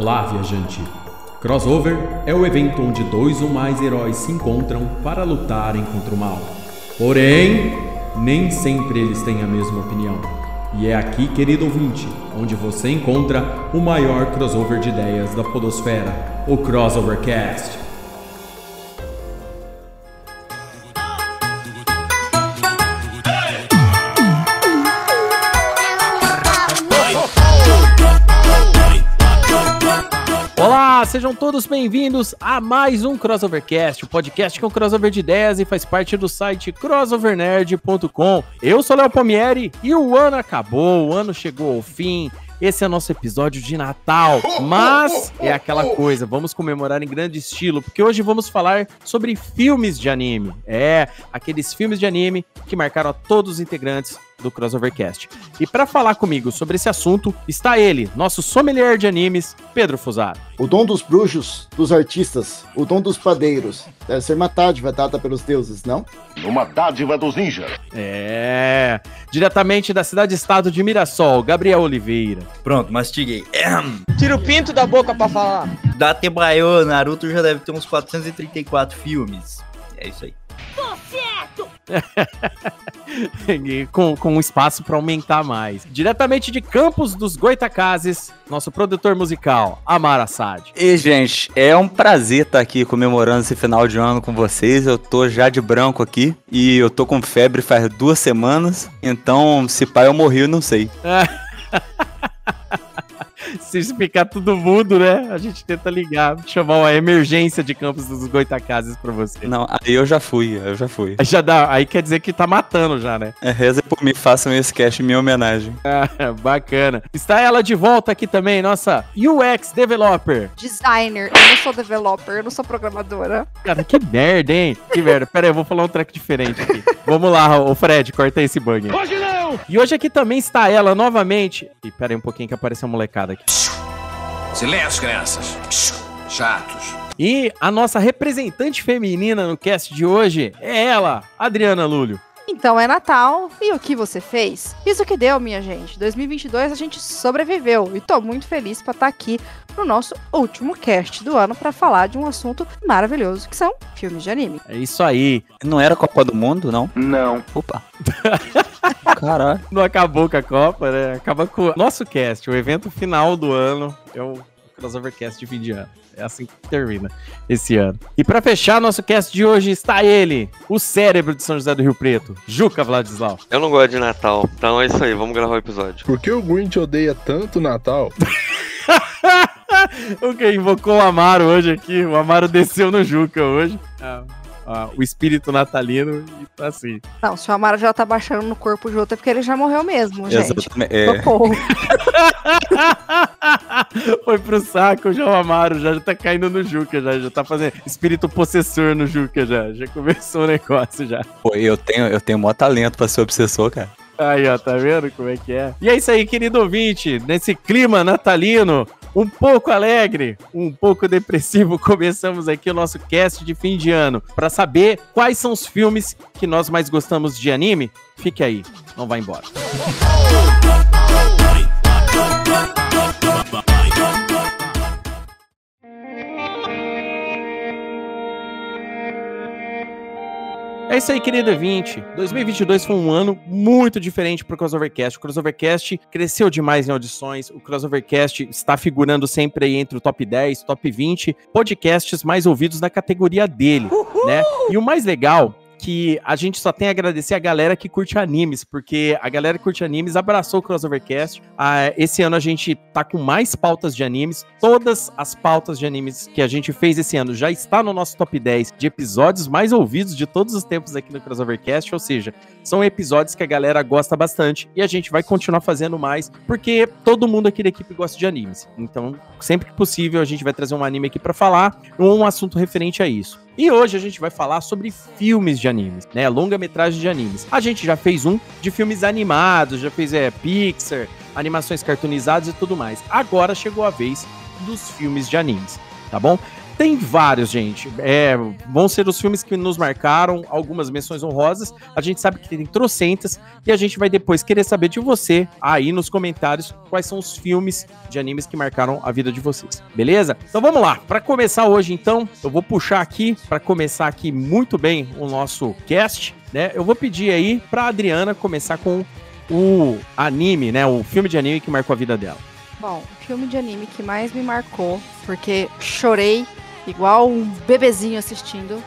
Olá, viajante. Crossover é o evento onde dois ou mais heróis se encontram para lutarem contra o mal. Porém, nem sempre eles têm a mesma opinião. E é aqui, querido ouvinte, onde você encontra o maior crossover de ideias da Podosfera, o Crossovercast. Sejam todos bem-vindos a mais um Crossovercast, o podcast que é um crossover de ideias e faz parte do site crossovernerd.com. Eu sou Léo Palmieri e o ano acabou, o ano chegou ao fim. Esse é nosso episódio de Natal, mas é aquela coisa, vamos comemorar em grande estilo, porque hoje vamos falar sobre filmes de anime. É, aqueles filmes de anime que marcaram a todos os integrantes do Crossovercast. E para falar comigo sobre esse assunto está ele, nosso sommelier de animes, Pedro Fusaro. O dom dos bruxos, dos artistas, o dom dos padeiros. Deve ser uma dádiva dada pelos deuses, não? Uma dádiva dos ninjas. É, diretamente da cidade-estado de Mirassol, Gabriel Oliveira. Pronto, mastiguei. Tira o pinto da boca pra falar. Da Tebaio, Naruto já deve ter uns 434 filmes. É isso aí. com, com espaço para aumentar mais. Diretamente de Campos dos Goitacazes, nosso produtor musical, Amar Assad. E, gente, é um prazer estar aqui comemorando esse final de ano com vocês. Eu tô já de branco aqui e eu tô com febre faz duas semanas. Então, se pai eu morri, eu não sei. Se explicar tudo mundo, né? A gente tenta ligar, chamar uma emergência de Campos dos Goitacazes pra você. Não, aí eu já fui, eu já fui. Aí já dá, aí quer dizer que tá matando já, né? É, reza por mim, façam esse cast em minha homenagem. Ah, bacana. Está ela de volta aqui também, nossa UX Developer. designer, eu não sou developer, eu não sou programadora. Cara, que merda, hein? Que merda. Pera aí, eu vou falar um track diferente aqui. Vamos lá, o Fred, corta esse bug. Hoje não! E hoje aqui também está ela novamente. E pera aí um pouquinho que apareceu a molecada aqui. Silêncio, crianças. Chatos. E a nossa representante feminina no cast de hoje é ela, Adriana Lúlio. Então é Natal, e o que você fez? Isso que deu, minha gente. 2022 a gente sobreviveu e tô muito feliz pra estar aqui no nosso último cast do ano pra falar de um assunto maravilhoso que são filmes de anime. É isso aí. Não era Copa do Mundo, não? Não. Opa. Caralho. Não acabou com a Copa, né? Acaba com o nosso cast, o evento final do ano. É o crossovercast de fim de ano. É assim que termina esse ano. E pra fechar nosso cast de hoje está ele, o cérebro de São José do Rio Preto, Juca Vladislau. Eu não gosto de Natal, então é isso aí, vamos gravar o episódio. Por que o Grinch odeia tanto o Natal? o que invocou o Amaro hoje aqui. O Amaro desceu no Juca hoje. Ah, o espírito natalino e tá assim. Não, se o Amaro já tá baixando no corpo de outro é porque ele já morreu mesmo, gente. Exatamente. É. Foi pro saco já o Amaro, já, já tá caindo no Juca, já, já tá fazendo espírito possessor no Juca, já. Já começou o negócio já. pô, eu tenho, eu tenho maior talento pra ser obsessor, cara. Aí, ó, tá vendo como é que é? E é isso aí, querido ouvinte, nesse clima natalino, um pouco alegre, um pouco depressivo, começamos aqui o nosso cast de fim de ano. Pra saber quais são os filmes que nós mais gostamos de anime, fique aí, não vá embora. É isso aí, querido ouvinte. 2022 foi um ano muito diferente para o Crossovercast. O Crossovercast cresceu demais em audições. O Crossovercast está figurando sempre aí entre o top 10, top 20 podcasts mais ouvidos na categoria dele, né? E o mais legal que a gente só tem a agradecer a galera que curte animes, porque a galera que curte animes abraçou o Crossovercast. Ah, esse ano a gente tá com mais pautas de animes. Todas as pautas de animes que a gente fez esse ano já está no nosso top 10 de episódios mais ouvidos de todos os tempos aqui no Crossovercast, ou seja, são episódios que a galera gosta bastante e a gente vai continuar fazendo mais, porque todo mundo aqui da equipe gosta de animes. Então, sempre que possível, a gente vai trazer um anime aqui para falar, ou um assunto referente a isso. E hoje a gente vai falar sobre filmes de animes, né? Longa-metragem de animes. A gente já fez um de filmes animados, já fez é, Pixar, animações cartoonizadas e tudo mais. Agora chegou a vez dos filmes de animes, tá bom? Tem vários, gente. É, vão ser os filmes que nos marcaram, algumas menções honrosas. A gente sabe que tem trocentas e a gente vai depois querer saber de você aí nos comentários quais são os filmes de animes que marcaram a vida de vocês. Beleza? Então vamos lá. Para começar hoje, então, eu vou puxar aqui para começar aqui muito bem o nosso cast, né? Eu vou pedir aí para Adriana começar com o anime, né? O filme de anime que marcou a vida dela. Bom, o filme de anime que mais me marcou, porque chorei igual um bebezinho assistindo,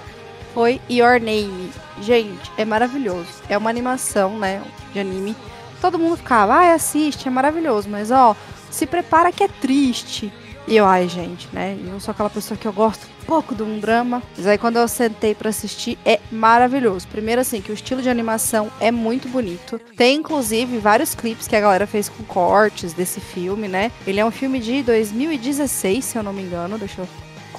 foi Your Name. Gente, é maravilhoso. É uma animação, né, de anime. Todo mundo ficava, ai, assiste, é maravilhoso, mas ó, se prepara que é triste. E eu, ai, gente, né? Eu sou aquela pessoa que eu gosto pouco de um drama. Mas aí quando eu sentei para assistir, é maravilhoso. Primeiro, assim, que o estilo de animação é muito bonito. Tem, inclusive, vários clipes que a galera fez com cortes desse filme, né? Ele é um filme de 2016, se eu não me engano. Deixa eu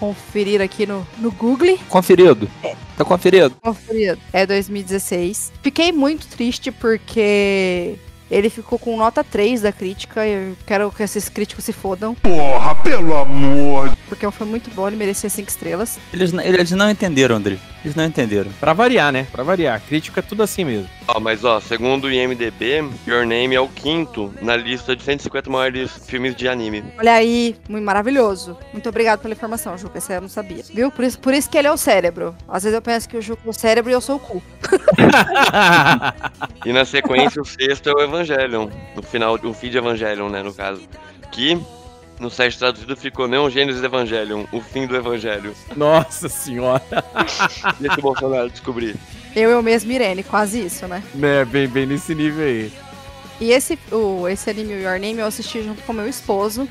conferir aqui no, no Google. Conferido. É. Tá conferido. Conferido. É 2016. Fiquei muito triste porque ele ficou com nota 3 da crítica. Eu quero que esses críticos se fodam. Porra, pelo amor. Porque foi muito bom, ele merecia 5 estrelas. Eles, eles não entenderam, André. Eles não entenderam. Pra variar, né? Pra variar. Crítica é tudo assim mesmo. Ó, mas ó, segundo o IMDB, Your Name é o quinto na lista de 150 maiores filmes de anime. Olha aí, muito maravilhoso. Muito obrigado pela informação, Juca. Essa eu não sabia. Viu? Por isso, por isso que ele é o cérebro. Às vezes eu penso que o Juca é o cérebro e eu sou o cu. E na sequência, o sexto é o Evangelion. No final, o feed Evangelion, né, no caso. Que no site traduzido ficou Neon Gênesis Evangelion, o fim do Evangelho. Nossa senhora. Deixa o Bolsonaro descobrir. Eu, eu mesmo, Irene, quase isso, né? Né, bem, bem nesse nível aí. E esse, o, esse anime, o Your Name, eu assisti junto com meu esposo.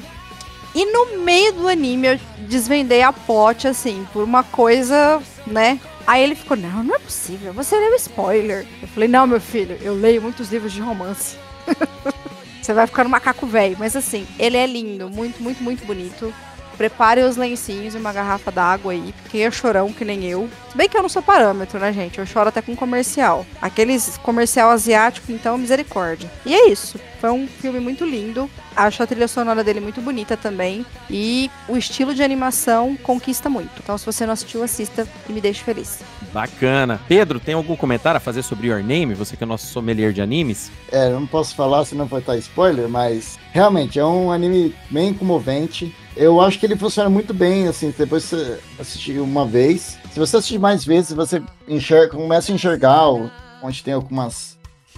E no meio do anime eu desvendei a plot, assim, por uma coisa, né? Aí ele ficou, não, não é possível, você leu spoiler. Eu falei, não, meu filho, eu leio muitos livros de romance. você vai ficar no macaco velho. Mas assim, ele é lindo, muito, muito, muito bonito. Prepare os lencinhos e uma garrafa d'água aí, porque é chorão que nem eu. Se bem que eu não sou parâmetro, né, gente? Eu choro até com comercial. Aqueles comercial asiático, então, misericórdia. E é isso. Foi um filme muito lindo. Acho a trilha sonora dele muito bonita também. E o estilo de animação conquista muito. Então, se você não assistiu, assista e me deixe feliz. Bacana. Pedro, tem algum comentário a fazer sobre Your Name? Você que é nosso sommelier de animes? É, eu não posso falar se não vai estar spoiler, mas realmente é um anime bem comovente. Eu acho que ele funciona muito bem, assim, depois que você assistir uma vez. Se você assistir mais vezes, você enxerga, começa a enxergar onde tem algumas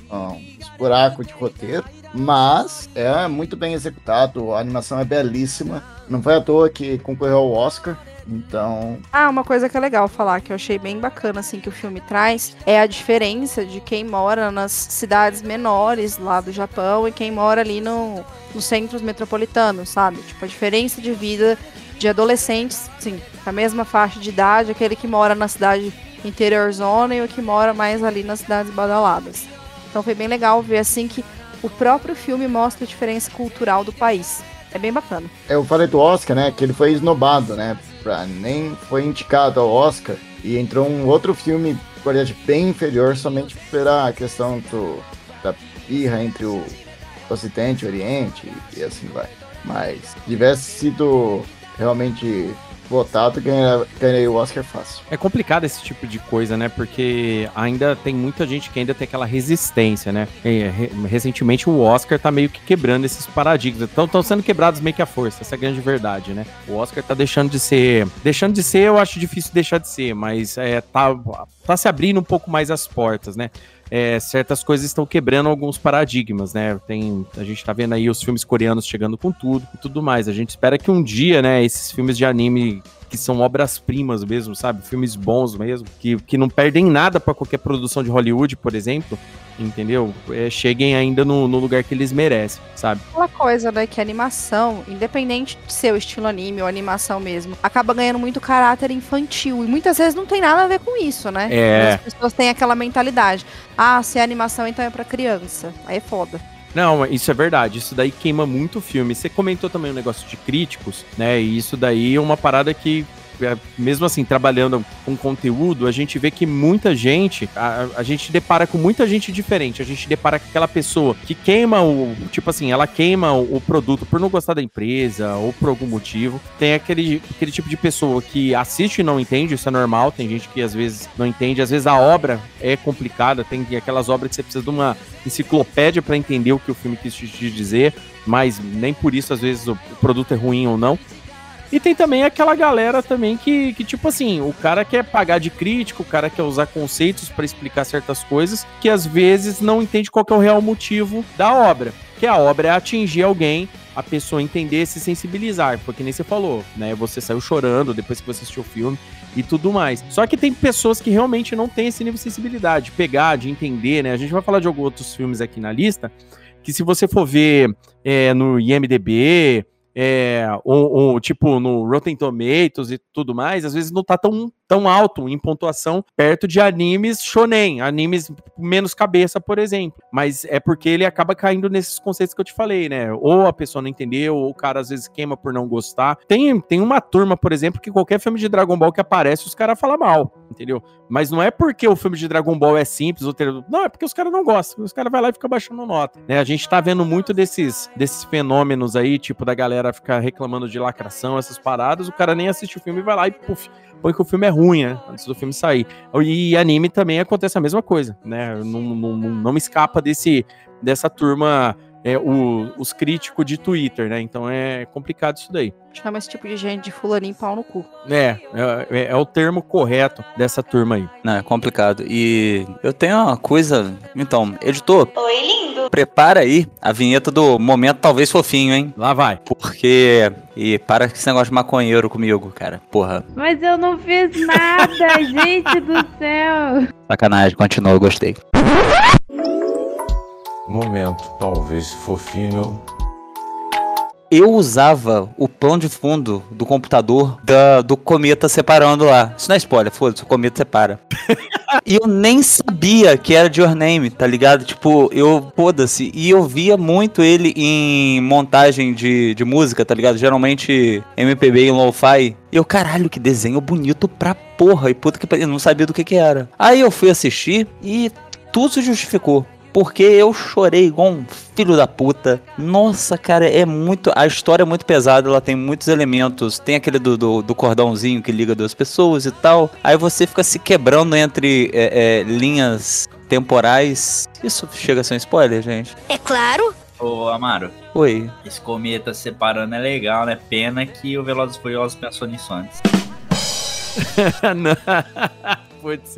ah, uns buracos de roteiro. Mas é muito bem executado, a animação é belíssima. Não foi à toa que concorreu ao Oscar. Então, Ah, uma coisa que é legal falar, que eu achei bem bacana, assim, que o filme traz, é a diferença de quem mora nas cidades menores lá do Japão e quem mora ali no, nos centros metropolitanos, sabe? Tipo, a diferença de vida de adolescentes, sim, a mesma faixa de idade, aquele que mora na cidade interiorzona e o que mora mais ali nas cidades badaladas. Então foi bem legal ver, assim, que o próprio filme mostra a diferença cultural do país. É bem bacana. eu falei do Oscar, né? Que ele foi esnobado, né? Pra, nem foi indicado ao Oscar. E entrou um outro filme de qualidade bem inferior, somente pela questão do, da birra entre o Ocidente e o Oriente e assim vai. Mas se tivesse sido realmente votado, ganharia, ganharia o Oscar fácil. É complicado esse tipo de coisa, né? Porque ainda tem muita gente que ainda tem aquela resistência, né? Re- recentemente o Oscar tá meio que quebrando esses paradigmas. Estão sendo quebrados meio que à força, essa é a grande verdade, né? O Oscar tá deixando de ser. Deixando de ser, eu acho difícil deixar de ser, mas é, tá, tá se abrindo um pouco mais as portas, né? É, certas coisas estão quebrando alguns paradigmas, né? Tem, a gente tá vendo aí os filmes coreanos chegando com tudo e tudo mais. A gente espera que um dia, né, esses filmes de anime que são obras-primas mesmo, sabe? Filmes bons mesmo, que, que não perdem nada pra qualquer produção de Hollywood, por exemplo, entendeu? É, cheguem ainda no, no lugar que eles merecem, sabe? Aquela coisa, né, que a animação, independente de ser o estilo anime ou animação mesmo, acaba ganhando muito caráter infantil. E muitas vezes não tem nada a ver com isso, né? É. As pessoas têm aquela mentalidade. Ah, se é animação, então é pra criança. Aí é foda. Não, isso é verdade. Isso daí queima muito o filme. Você comentou também um negócio de críticos, né? E isso daí é uma parada que mesmo assim, trabalhando com conteúdo, a gente vê que muita gente, a, a gente depara com muita gente diferente. A gente depara com aquela pessoa que queima o, tipo assim, ela queima o, o produto por não gostar da empresa ou por algum motivo. Tem aquele, aquele tipo de pessoa que assiste e não entende, isso é normal. Tem gente que às vezes não entende, às vezes a obra é complicada, tem aquelas obras que você precisa de uma enciclopédia para entender o que o filme quis te dizer, mas nem por isso às vezes o produto é ruim ou não. E tem também aquela galera também que, que, tipo assim, o cara quer pagar de crítico, o cara quer usar conceitos para explicar certas coisas, que às vezes não entende qual é o real motivo da obra. Que a obra é atingir alguém, a pessoa entender, se sensibilizar. Porque nem você falou, né? Você saiu chorando depois que você assistiu o filme e tudo mais. Só que tem pessoas que realmente não têm esse nível de sensibilidade, de pegar, de entender, né? A gente vai falar de alguns outros filmes aqui na lista, que se você for ver é, no IMDB, é, ou, ou, tipo no Rotten Tomatoes e tudo mais, às vezes não tá tão, tão alto em pontuação perto de animes shonen, animes menos cabeça, por exemplo. Mas é porque ele acaba caindo nesses conceitos que eu te falei, né? Ou a pessoa não entendeu, ou o cara às vezes queima por não gostar. Tem, tem uma turma, por exemplo, que qualquer filme de Dragon Ball que aparece, os caras falam mal, entendeu? Mas não é porque o filme de Dragon Ball é simples, ou ter... não, é porque os caras não gostam. Os caras vai lá e fica baixando nota. Né? A gente tá vendo muito desses, desses fenômenos aí, tipo da galera ficar reclamando de lacração, essas paradas, o cara nem assiste o filme e vai lá e puf, põe que o filme é ruim, né? Antes do filme sair. E anime também acontece a mesma coisa, né? Não, não, não me escapa desse, dessa turma é, o, os críticos de Twitter, né? Então é complicado isso daí. Chama esse tipo de gente de fulaninho pau no cu. É, é, é, o termo correto dessa turma aí. Não, é complicado. E eu tenho uma coisa. Então, editor. Oi, lindo. Prepara aí a vinheta do momento talvez fofinho, hein? Lá vai. Porque. E para com esse negócio de maconheiro comigo, cara. Porra. Mas eu não fiz nada, gente do céu. Sacanagem, continua, eu gostei. Momento, talvez fofinho. Eu usava o plano de fundo do computador da, do cometa separando lá. Isso não é spoiler, foda-se, o cometa separa. e eu nem sabia que era de Your Name, tá ligado? Tipo, eu, foda-se. E eu via muito ele em montagem de, de música, tá ligado? Geralmente MPB e lo-fi. E eu, caralho, que desenho bonito pra porra. E puta que eu não sabia do que que era. Aí eu fui assistir e tudo se justificou porque eu chorei igual um filho da puta. Nossa, cara, é muito. A história é muito pesada, ela tem muitos elementos. Tem aquele do, do, do cordãozinho que liga duas pessoas e tal. Aí você fica se quebrando entre é, é, linhas temporais. Isso chega a ser um spoiler, gente? É claro. Ô, Amaro. Oi. Esse cometa separando é legal, né? Pena que o Velozes Furiosos pensou nisso antes. Não. Putz.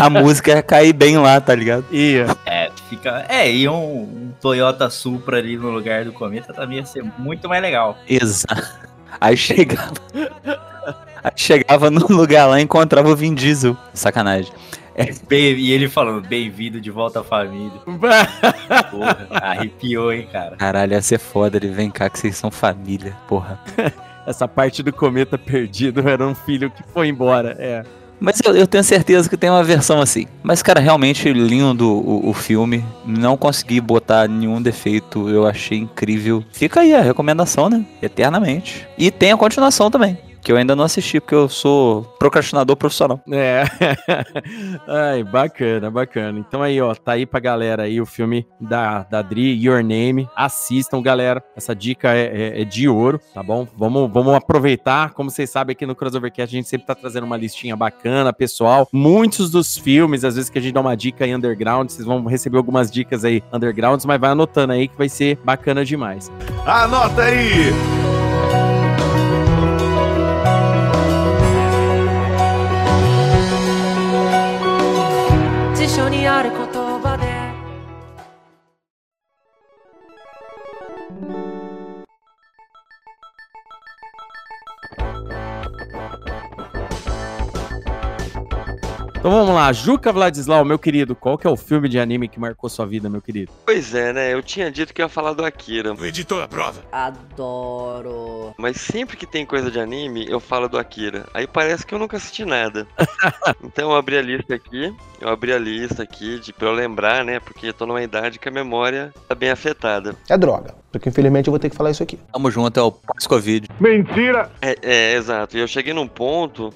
A música ia cair bem lá, tá ligado? Ia. É, fica. É, e um, um Toyota Supra ali no lugar do cometa também ia ser muito mais legal. Exato. Aí chegava. Aí chegava no lugar lá e encontrava o Vin Diesel. Sacanagem. É. E ele falando, bem-vindo de volta à família. porra, arrepiou, hein, cara. Caralho, ia ser foda. Ele vem cá que vocês são família, porra. Essa parte do cometa perdido era um filho que foi embora, é. Mas eu, eu, tenho certeza que tem uma versão assim. Mas, cara, realmente lindo o, o filme. Não consegui botar nenhum defeito. Eu achei incrível. Fica aí a recomendação, né? Eternamente. E tem a continuação também que eu ainda não assisti, porque eu sou procrastinador profissional. É. Ai, bacana, bacana. Então aí, ó, tá aí pra galera aí o filme da, da Dri, Your Name. Assistam, galera. Essa dica é, é, é de ouro, tá bom? Vamos, vamos aproveitar. Como vocês sabem, aqui no Crossovercast a gente sempre tá trazendo uma listinha bacana, pessoal. Muitos dos filmes, às vezes que a gente dá uma dica aí underground, vocês vão receber algumas dicas aí undergrounds, mas vai anotando aí que vai ser bacana demais. Anota aí! Então vamos lá, Juca Vladislau, meu querido, qual que é o filme de anime que marcou sua vida, meu querido? Pois é, né? Eu tinha dito que ia falar do Akira. O editor aprova. Adoro. Mas sempre que tem coisa de anime, eu falo do Akira. Aí parece que eu nunca assisti nada. então eu abri a lista aqui. Eu abri a lista aqui de, pra eu lembrar, né? Porque eu tô numa idade que a memória tá bem afetada. É droga. Porque infelizmente eu vou ter que falar isso aqui. Tamo junto, é o pós-Covid. Mentira! É, é, exato. E eu cheguei num ponto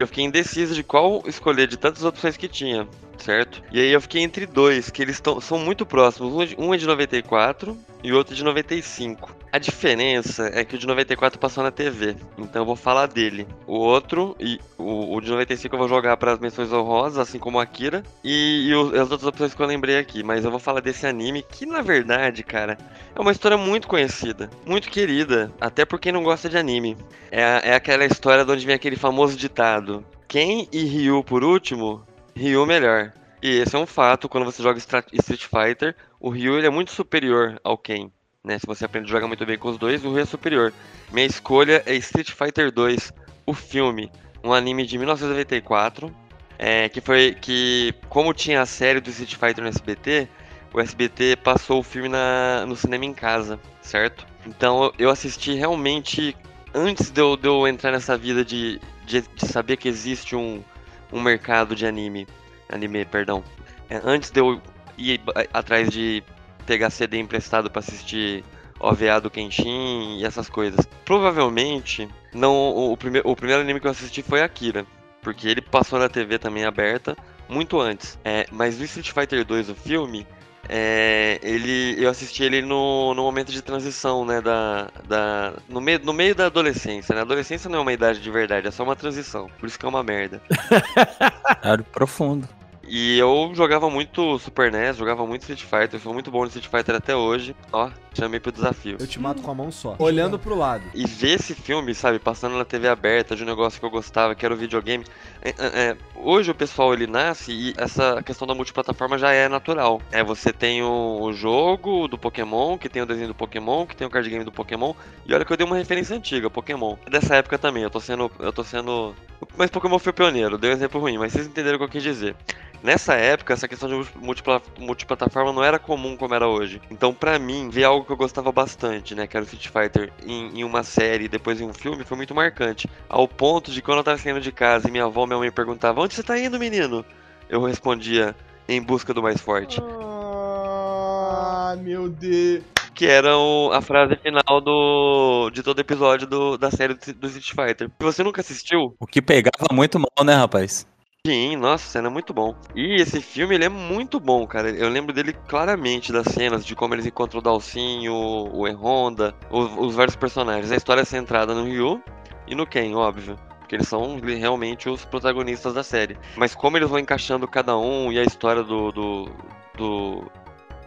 eu fiquei indeciso de qual escolher de tantas opções que tinha, certo? E aí eu fiquei entre dois, que eles tão, são muito próximos. Um é de- Um é de 94 e o outro é de 95. A diferença é que o de 94 passou na TV, então eu vou falar dele. O outro, e o, o de 95 eu vou jogar para as menções honrosas, assim como o Akira, e, e o- as outras opções que eu lembrei aqui. Mas eu vou falar desse anime que, na verdade, cara, é uma história muito conhecida, muito querida, até por quem não gosta de anime. É, a- é aquela história de onde vem aquele famoso ditado: Quem e Ryu por último, Ryu melhor. E esse é um fato, quando você joga Street Fighter, o Ryu ele é muito superior ao Ken. Né? Se você aprende a jogar muito bem com os dois, o Ryu é superior. Minha escolha é Street Fighter 2, o filme, um anime de 1994, é, que foi que, como tinha a série do Street Fighter no SBT, o SBT passou o filme na, no cinema em casa, certo? Então eu assisti realmente antes de eu, de eu entrar nessa vida de, de, de saber que existe um, um mercado de anime. Anime, perdão. É, antes de eu ir atrás de pegar CD emprestado pra assistir OVA do Kenshin e essas coisas. Provavelmente, não o, o, prime, o primeiro anime que eu assisti foi Akira. Porque ele passou na TV também aberta muito antes. É, mas o Street Fighter 2, o filme, é, ele, eu assisti ele no, no momento de transição, né? Da, da, no, meio, no meio da adolescência, né? A adolescência não é uma idade de verdade, é só uma transição. Por isso que é uma merda. Claro, profundo. E eu jogava muito Super NES, jogava muito Street Fighter, eu sou muito bom no Street Fighter até hoje. Ó, chamei pro desafio. Eu te mato com a mão só. Olhando pro lado. E ver esse filme, sabe, passando na TV aberta de um negócio que eu gostava, que era o videogame. é, é, é, hoje o pessoal ele nasce e essa questão da multiplataforma já é natural. É, você tem o, o jogo do Pokémon, que tem o desenho do Pokémon, que tem o card game do Pokémon. E olha que eu dei uma referência antiga, Pokémon. É Dessa época também, eu tô sendo. Eu tô sendo. Mas Pokémon foi pioneiro, deu um exemplo ruim, mas vocês entenderam o que eu quis dizer. Nessa época, essa questão de multipla- multiplataforma não era comum como era hoje. Então, pra mim, ver algo que eu gostava bastante, né, que era o Street Fighter, em, em uma série e depois em um filme, foi muito marcante. Ao ponto de quando eu tava saindo de casa e minha avó minha mãe perguntavam: Onde você tá indo, menino? Eu respondia: Em busca do mais forte. Ah, meu Deus. Que era a frase final do, de todo episódio do- da série do, do Street Fighter. Se você nunca assistiu, O que pegava muito mal, né, rapaz? Sim, nossa, cena é muito bom. E esse filme, ele é muito bom, cara. Eu lembro dele claramente, das cenas, de como eles encontram o Dalcinho, o E-Honda, os, os vários personagens. A história é centrada no Ryu e no Ken, óbvio. Porque eles são realmente os protagonistas da série. Mas como eles vão encaixando cada um e a história do, do, do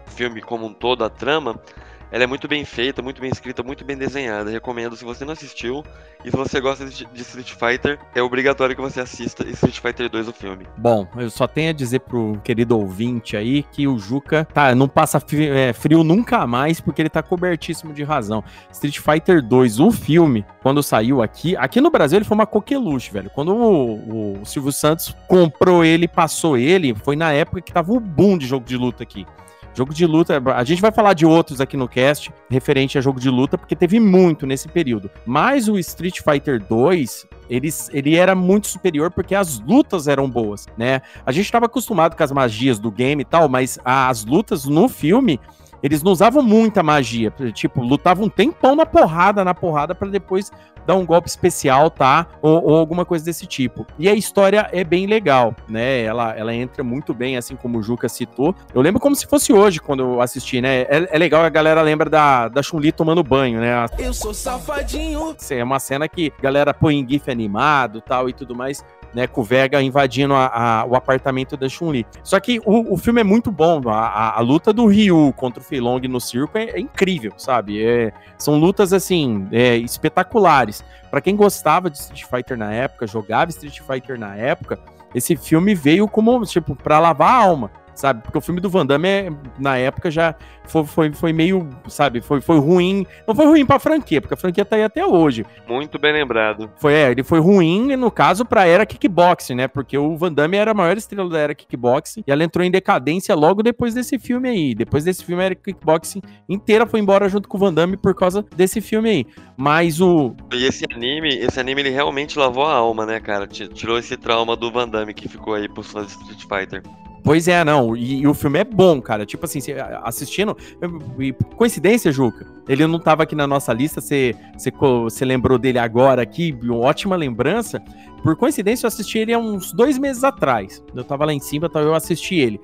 filme como um todo, a trama, ela é muito bem feita, muito bem escrita, muito bem desenhada. Recomendo se você não assistiu e se você gosta de Street Fighter, é obrigatório que você assista Street Fighter 2 o filme. Bom, eu só tenho a dizer pro querido ouvinte aí que o Juca tá, não passa fi- é, frio nunca mais porque ele tá cobertíssimo de razão. Street Fighter 2, o filme, quando saiu aqui, aqui no Brasil ele foi uma coqueluche, velho. Quando o, o Silvio Santos comprou ele, passou ele, foi na época que tava o boom de jogo de luta aqui. Jogo de luta, a gente vai falar de outros aqui no cast, referente a jogo de luta, porque teve muito nesse período. Mas o Street Fighter 2, ele, ele era muito superior porque as lutas eram boas, né? A gente estava acostumado com as magias do game e tal, mas as lutas no filme, eles não usavam muita magia. Tipo, lutavam um tempão na porrada, na porrada, para depois dar um golpe especial, tá? Ou, ou alguma coisa desse tipo. E a história é bem legal, né? Ela, ela entra muito bem, assim como o Juca citou. Eu lembro como se fosse hoje, quando eu assisti, né? É, é legal, a galera lembra da, da Chun-Li tomando banho, né? Eu sou safadinho. É uma cena que a galera põe em GIF animado tal e tudo mais, né? Com o Vega invadindo a- a- o apartamento da Chun-Li. Só que o, o filme é muito bom. A, a- luta do Ryu contra o Fei Long no circo é, é incrível, sabe? É- são lutas, assim, é, espetaculares. Pra quem gostava de Street Fighter na época, jogava Street Fighter na época, esse filme veio como, tipo, pra lavar a alma. Sabe? Porque o filme do Van Damme, é, na época, já foi, foi, foi meio, sabe, foi, foi ruim. Não foi ruim pra franquia, porque a franquia tá aí até hoje. Muito bem lembrado. Foi, é, ele foi ruim, no caso, pra era kickboxing, né? Porque o Van Damme era a maior estrela da era kickboxing e ela entrou em decadência logo depois desse filme aí. Depois desse filme, a era kickboxing inteira foi embora junto com o Van Damme por causa desse filme aí. Mas o. E esse anime, esse anime ele realmente lavou a alma, né, cara? Tirou esse trauma do Van Damme que ficou aí pros fãs de Street Fighter. Pois é, não. E, e, o filme é bom, cara. Tipo assim, assistindo. Coincidência, Juca. Ele não tava aqui na nossa lista. Você, você, lembrou dele agora aqui. Ótima lembrança. Por coincidência, eu assisti ele há uns dois meses atrás. Eu tava lá em cima, então eu assisti ele.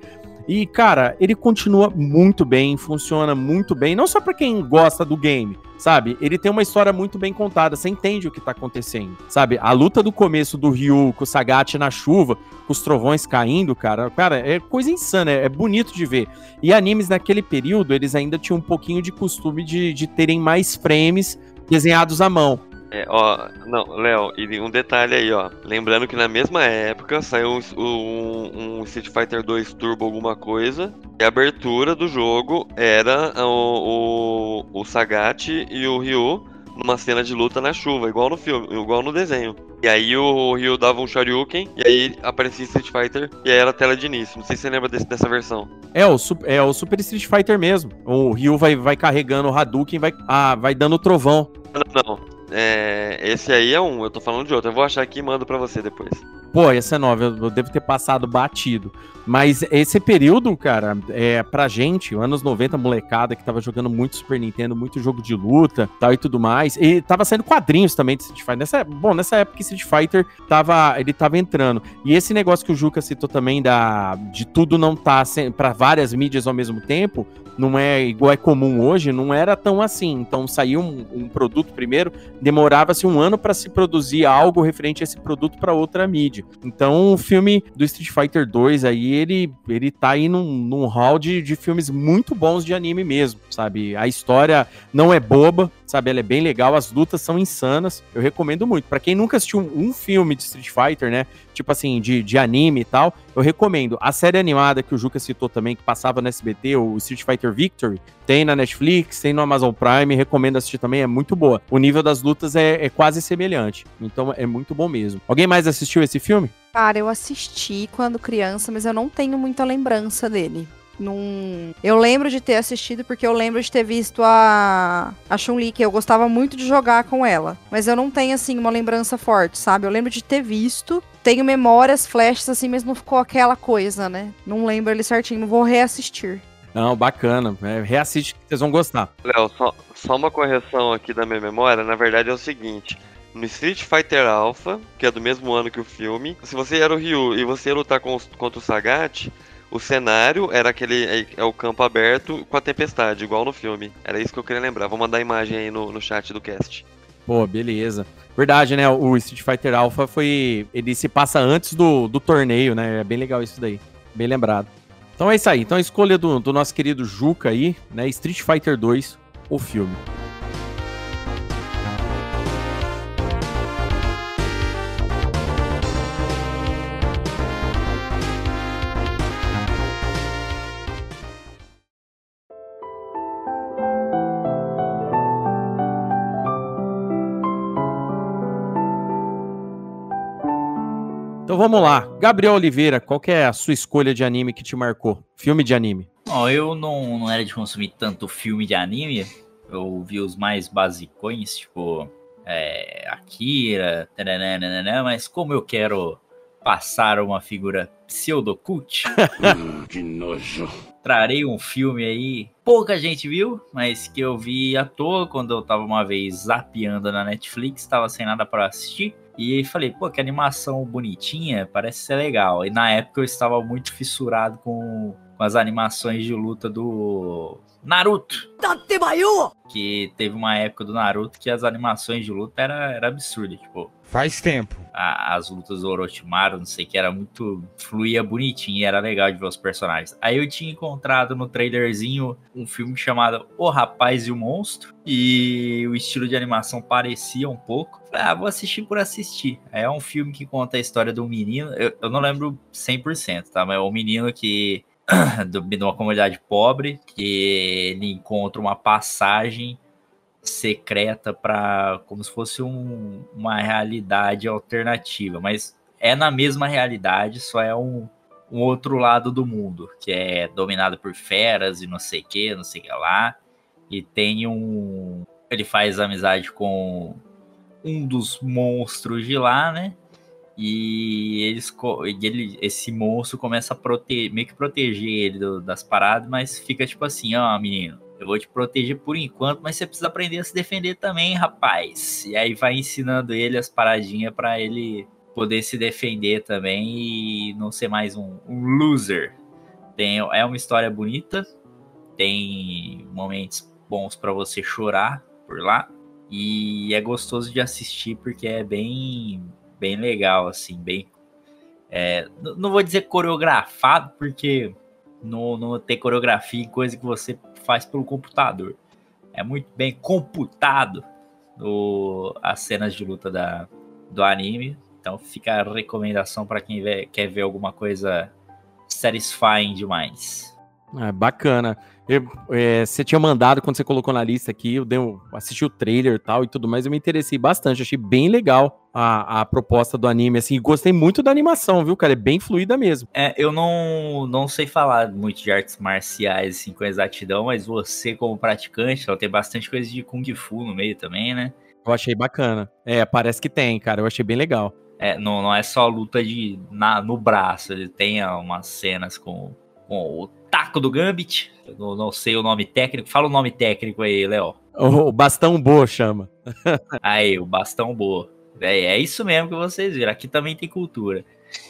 E, cara, ele continua muito bem, funciona muito bem, não só para quem gosta do game, sabe? Ele tem uma história muito bem contada, você entende o que tá acontecendo, sabe? A luta do começo do Ryu com o Sagat na chuva, com os trovões caindo, cara, cara, é coisa insana, é, bonito de ver. E animes naquele período, eles ainda tinham um pouquinho de costume de, de terem mais frames desenhados à mão. É, ó, não, Léo, e um detalhe aí, ó. Lembrando que na mesma época saiu um, um, um, Street Fighter 2 Turbo alguma coisa. E a abertura do jogo era o, o, o Sagat e o Ryu numa cena de luta na chuva, igual no filme, igual no desenho. E aí o Ryu dava um Shoryuken, e aí aparecia Street Fighter, e aí era a tela de início. Não sei se você lembra desse, dessa versão. É o, é o Super Street Fighter mesmo. O Ryu vai, vai carregando o Hadouken, vai, ah, vai dando o trovão. Não, não. É, esse aí é um, eu tô falando de outro. Eu vou achar aqui e mando pra você depois. Pô, essa é nova, eu, eu devo ter passado batido. Mas esse período, cara, é pra gente, anos 90, molecada, que tava jogando muito Super Nintendo, muito jogo de luta tal e tudo mais. E tava saindo quadrinhos também de Street Fighter. Nessa, bom, nessa época Street Fighter tava, ele tava entrando. E esse negócio que o Juca citou também da, de tudo não tá para várias mídias ao mesmo tempo, não é igual é comum hoje, não era tão assim. Então saiu um, um produto primeiro, demorava-se um ano para se produzir algo referente a esse produto para outra mídia. Então o filme do Street Fighter 2 aí, ele, ele tá aí num, num hall de, de filmes muito bons de anime mesmo, sabe? A história não é boba, sabe? Ela é bem legal, as lutas são insanas. Eu recomendo muito. Para quem nunca assistiu um, filme de Street Fighter, né? Tipo assim, de, de anime e tal, eu recomendo. A série animada que o Juca citou também, que passava no SBT, o Street Fighter Victory, tem na Netflix, tem no Amazon Prime, recomendo assistir também, é muito boa. O nível das lutas é, é quase semelhante, então é muito bom mesmo. Alguém mais assistiu esse filme? Cara, eu assisti quando criança, mas eu não tenho muita lembrança dele. Num... Eu lembro de ter assistido porque eu lembro de ter visto a, a Chun-Li, que eu gostava muito de jogar com ela. Mas eu não tenho, assim, uma lembrança forte, sabe? Eu lembro de ter visto. Tenho memórias, flashes, assim, mas não ficou aquela coisa, né? Não lembro ele certinho, vou reassistir. Não, bacana. É, reassiste que vocês vão gostar. Léo, só, só uma correção aqui da minha memória. Na verdade é o seguinte. No Street Fighter Alpha, que é do mesmo ano que o filme, se você era o Ryu e você ia lutar com, contra o Sagat, o cenário era aquele. É, é, o campo aberto com a tempestade, igual no filme. Era isso que eu queria lembrar. Vou mandar a imagem aí no, no chat do cast. Pô, beleza. Verdade, né? O Street Fighter Alpha foi. Ele se passa antes do, do torneio, né? É bem legal isso daí. Bem lembrado. Então é isso aí. Então a escolha do, do nosso querido Juca aí, né? Street Fighter 2, o filme. Vamos lá. Gabriel Oliveira, qual é a sua escolha de anime que te marcou? Filme de anime. Bom, eu não, não era de consumir tanto filme de anime. Eu vi os mais basicões, tipo é, Akira, taranana, mas como eu quero passar uma figura pseudocult, hum, que nojo. Trarei um filme aí, pouca gente viu, mas que eu vi à toa quando eu tava uma vez zapeando na Netflix, tava sem nada para assistir. E falei, pô, que animação bonitinha, parece ser legal. E na época eu estava muito fissurado com, com as animações de luta do Naruto. Que teve uma época do Naruto que as animações de luta era, era absurda, tipo. Faz tempo. As lutas do Orochimaru, não sei que, era muito. fluía bonitinho, era legal de ver os personagens. Aí eu tinha encontrado no trailerzinho um filme chamado O Rapaz e o Monstro. E o estilo de animação parecia um pouco. Ah, vou assistir por assistir. É um filme que conta a história de um menino. Eu, eu não lembro 100%, tá? Mas é um menino que de uma comunidade pobre que ele encontra uma passagem secreta para como se fosse um- uma realidade alternativa, mas é na mesma realidade, só é um, um outro lado do mundo, que é dominado por feras e não sei que, não sei que lá. E tem um. Ele faz amizade com um dos monstros de lá, né? E eles, ele, esse monstro começa a proteger, meio que proteger ele do- das paradas, mas fica tipo assim, ó, menino, eu vou te proteger por enquanto, mas você precisa aprender a se defender também, rapaz. E aí vai ensinando ele as paradinhas pra ele poder se defender também e não ser mais um, um loser. Tem, é uma história bonita, tem momentos bons pra você chorar por lá e é gostoso de assistir porque é bem bem legal assim bem é, não vou dizer coreografado porque não, não tem coreografia em coisa que você faz pelo computador. É muito bem computado o, as cenas de luta da, do anime. Então fica a recomendação para quem vê- quer ver alguma coisa satisfying demais. É, bacana. Eu, é, você tinha mandado quando você colocou na lista aqui, eu dei assisti o trailer e tal e tudo mais, eu me interessei bastante, achei bem legal a, a proposta do anime, assim, e gostei muito da animação, viu, cara? É bem fluida mesmo. É, eu não, não sei falar muito de artes marciais assim com exatidão, mas você, como praticante, ó, tem bastante coisa de Kung Fu no meio também, né? Eu achei bacana. É, parece que tem, cara, eu achei bem legal. É, não, não é só luta de, na, no braço, ele tem umas cenas com, com o taco do Gambit, não, não sei o nome técnico, fala o nome técnico aí, Léo. O, o bastão boa chama. Aí, o bastão boa. É, é isso mesmo que vocês viram. Aqui também tem cultura.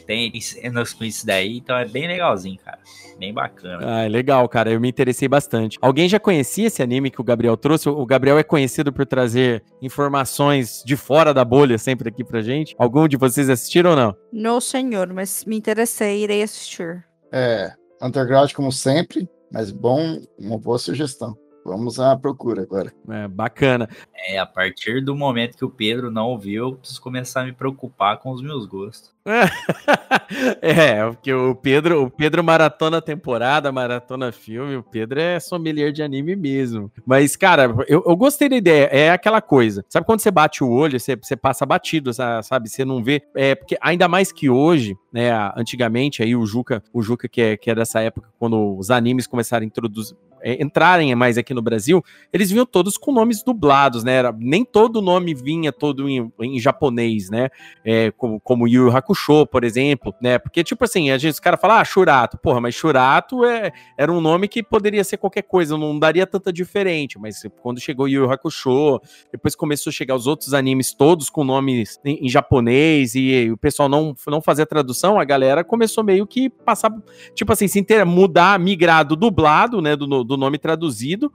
Tem cenas com isso daí, então é bem legalzinho, cara. Bem bacana. Ah, é legal, cara. Eu me interessei bastante. Alguém já conhecia esse anime que o Gabriel trouxe? O Gabriel é conhecido por trazer informações de fora da bolha sempre aqui pra gente. Algum de vocês assistiram ou não? No senhor, mas me interessei, irei assistir. É, underground como sempre, mas bom, uma boa sugestão. Vamos à procura agora. É, bacana. É, a partir do momento que o Pedro não ouviu, eu preciso começar a me preocupar com os meus gostos. é, porque o Pedro, o Pedro maratona temporada, maratona filme, o Pedro é sommelier de anime mesmo. Mas, cara, eu, eu gostei da ideia, é aquela coisa. Sabe quando você bate o olho, você, você passa batido, sa- sabe? Você não vê. É, porque ainda mais que hoje, né, antigamente, aí o Juca, o Juca que é, que é dessa época, quando os animes começaram a introduzir, é, entrarem mais aqui no Brasil, eles vinham todos com nomes dublados, né? Era, nem todo nome vinha todo em, em japonês, né? É, como, como Yu Hakusho, por exemplo, né? Porque, tipo assim, a gente, os caras falam, ah, Shurato. Porra, mas Shurato é, era um nome que poderia ser qualquer coisa, não daria tanta diferente. Mas quando chegou Yu Hakusho, depois começou a chegar os outros animes todos com nomes em, em japonês e, o pessoal não, não fazia tradução, a galera começou meio que passar, tipo assim, se inteira, mudar, migrar do dublado, né, do, no- do nome traduzido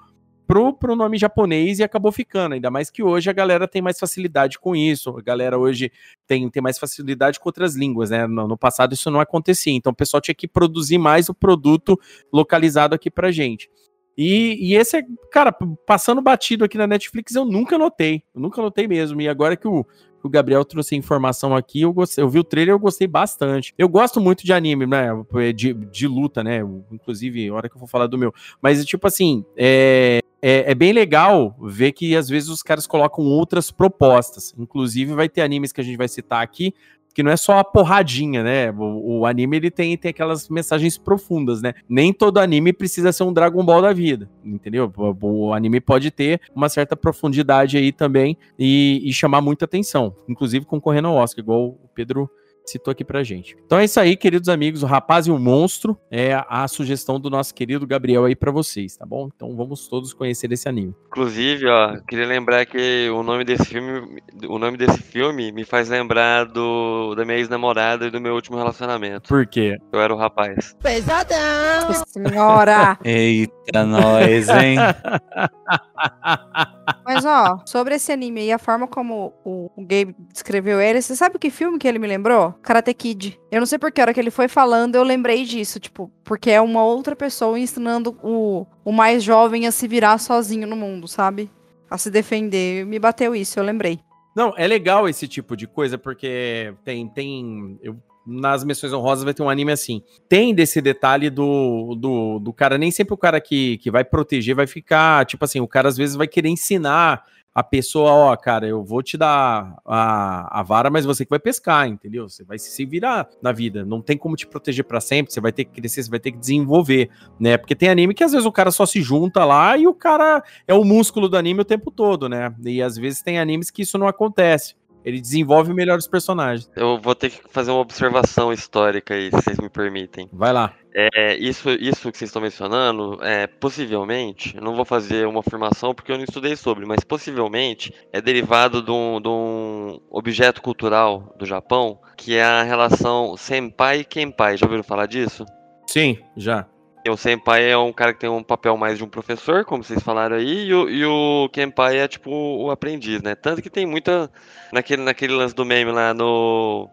pro, pro nome japonês e acabou ficando. Ainda mais que hoje a galera tem mais facilidade com isso. A galera hoje tem, tem mais facilidade com outras línguas, né? No, no passado isso não acontecia. Então o pessoal tinha que produzir mais o produto localizado aqui pra gente. E, e esse é, cara, passando batido aqui na Netflix, eu nunca notei. Eu nunca notei mesmo. E agora que o, o Gabriel trouxe informação aqui, eu, gostei, eu vi o trailer eu gostei bastante. Eu gosto muito de anime, né? De, de luta, né? Inclusive, hora que eu vou falar do meu. Mas, tipo assim, é, é, é bem legal ver que às vezes os caras colocam outras propostas. Inclusive, vai ter animes que a gente vai citar aqui, que não é só a porradinha, né? O, o anime ele tem, tem aquelas mensagens profundas, né? Nem todo anime precisa ser um Dragon Ball da vida, entendeu? O, o anime pode ter uma certa profundidade aí também e, e chamar muita atenção, inclusive concorrendo ao Oscar, igual o Pedro citou aqui pra gente. Então é isso aí, queridos amigos, o Rapaz e o Monstro é a sugestão do nosso querido Gabriel aí pra vocês, tá bom? Então vamos todos conhecer esse anime. Inclusive, ó, queria lembrar que o nome desse filme, o nome desse filme me faz lembrar do da minha ex-namorada e do meu último relacionamento. Por quê? Eu era o rapaz. Pesadão! Senhora! Eita, nós, hein? Mas, ó, sobre esse anime aí, a forma como o, o Gabe descreveu ele, você sabe que filme que ele me lembrou? Karate Kid. Eu não sei porque, a hora que ele foi falando, eu lembrei disso, tipo, porque é uma outra pessoa ensinando o, o mais jovem a se virar sozinho no mundo, sabe? A se defender. Me bateu isso, eu lembrei. Não, é legal esse tipo de coisa, porque tem. tem eu nas menções honrosas vai ter um anime assim. Tem desse detalhe do, do, do cara, nem sempre o cara que, que vai proteger vai ficar, tipo assim, o cara às vezes vai querer ensinar a pessoa, ó, cara, eu vou te dar a, a vara, mas você que vai pescar, entendeu? Você vai se virar na vida. Não tem como te proteger para sempre, você vai ter que crescer, você vai ter que desenvolver, né? Porque tem anime que às vezes o cara só se junta lá e o cara é o músculo do anime o tempo todo, né? E às vezes tem animes que isso não acontece. Ele desenvolve melhor os personagens. Eu vou ter que fazer uma observação histórica aí, se vocês me permitem. Vai lá. É, isso, isso que vocês estão mencionando, é, possivelmente, não vou fazer uma afirmação porque eu não estudei sobre, mas possivelmente é derivado de um, de um objeto cultural do Japão, que é a relação senpai e kenpai. Já ouviram falar disso? Sim, já. O senpai é um cara que tem um papel mais de um professor, como vocês falaram aí, e o, e o kenpai é tipo o aprendiz, né? Tanto que tem muita. Naquele, naquele lance do meme lá no.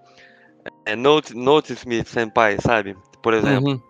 É, Note, Notice Me Senpai, sabe? Por exemplo. Uhum.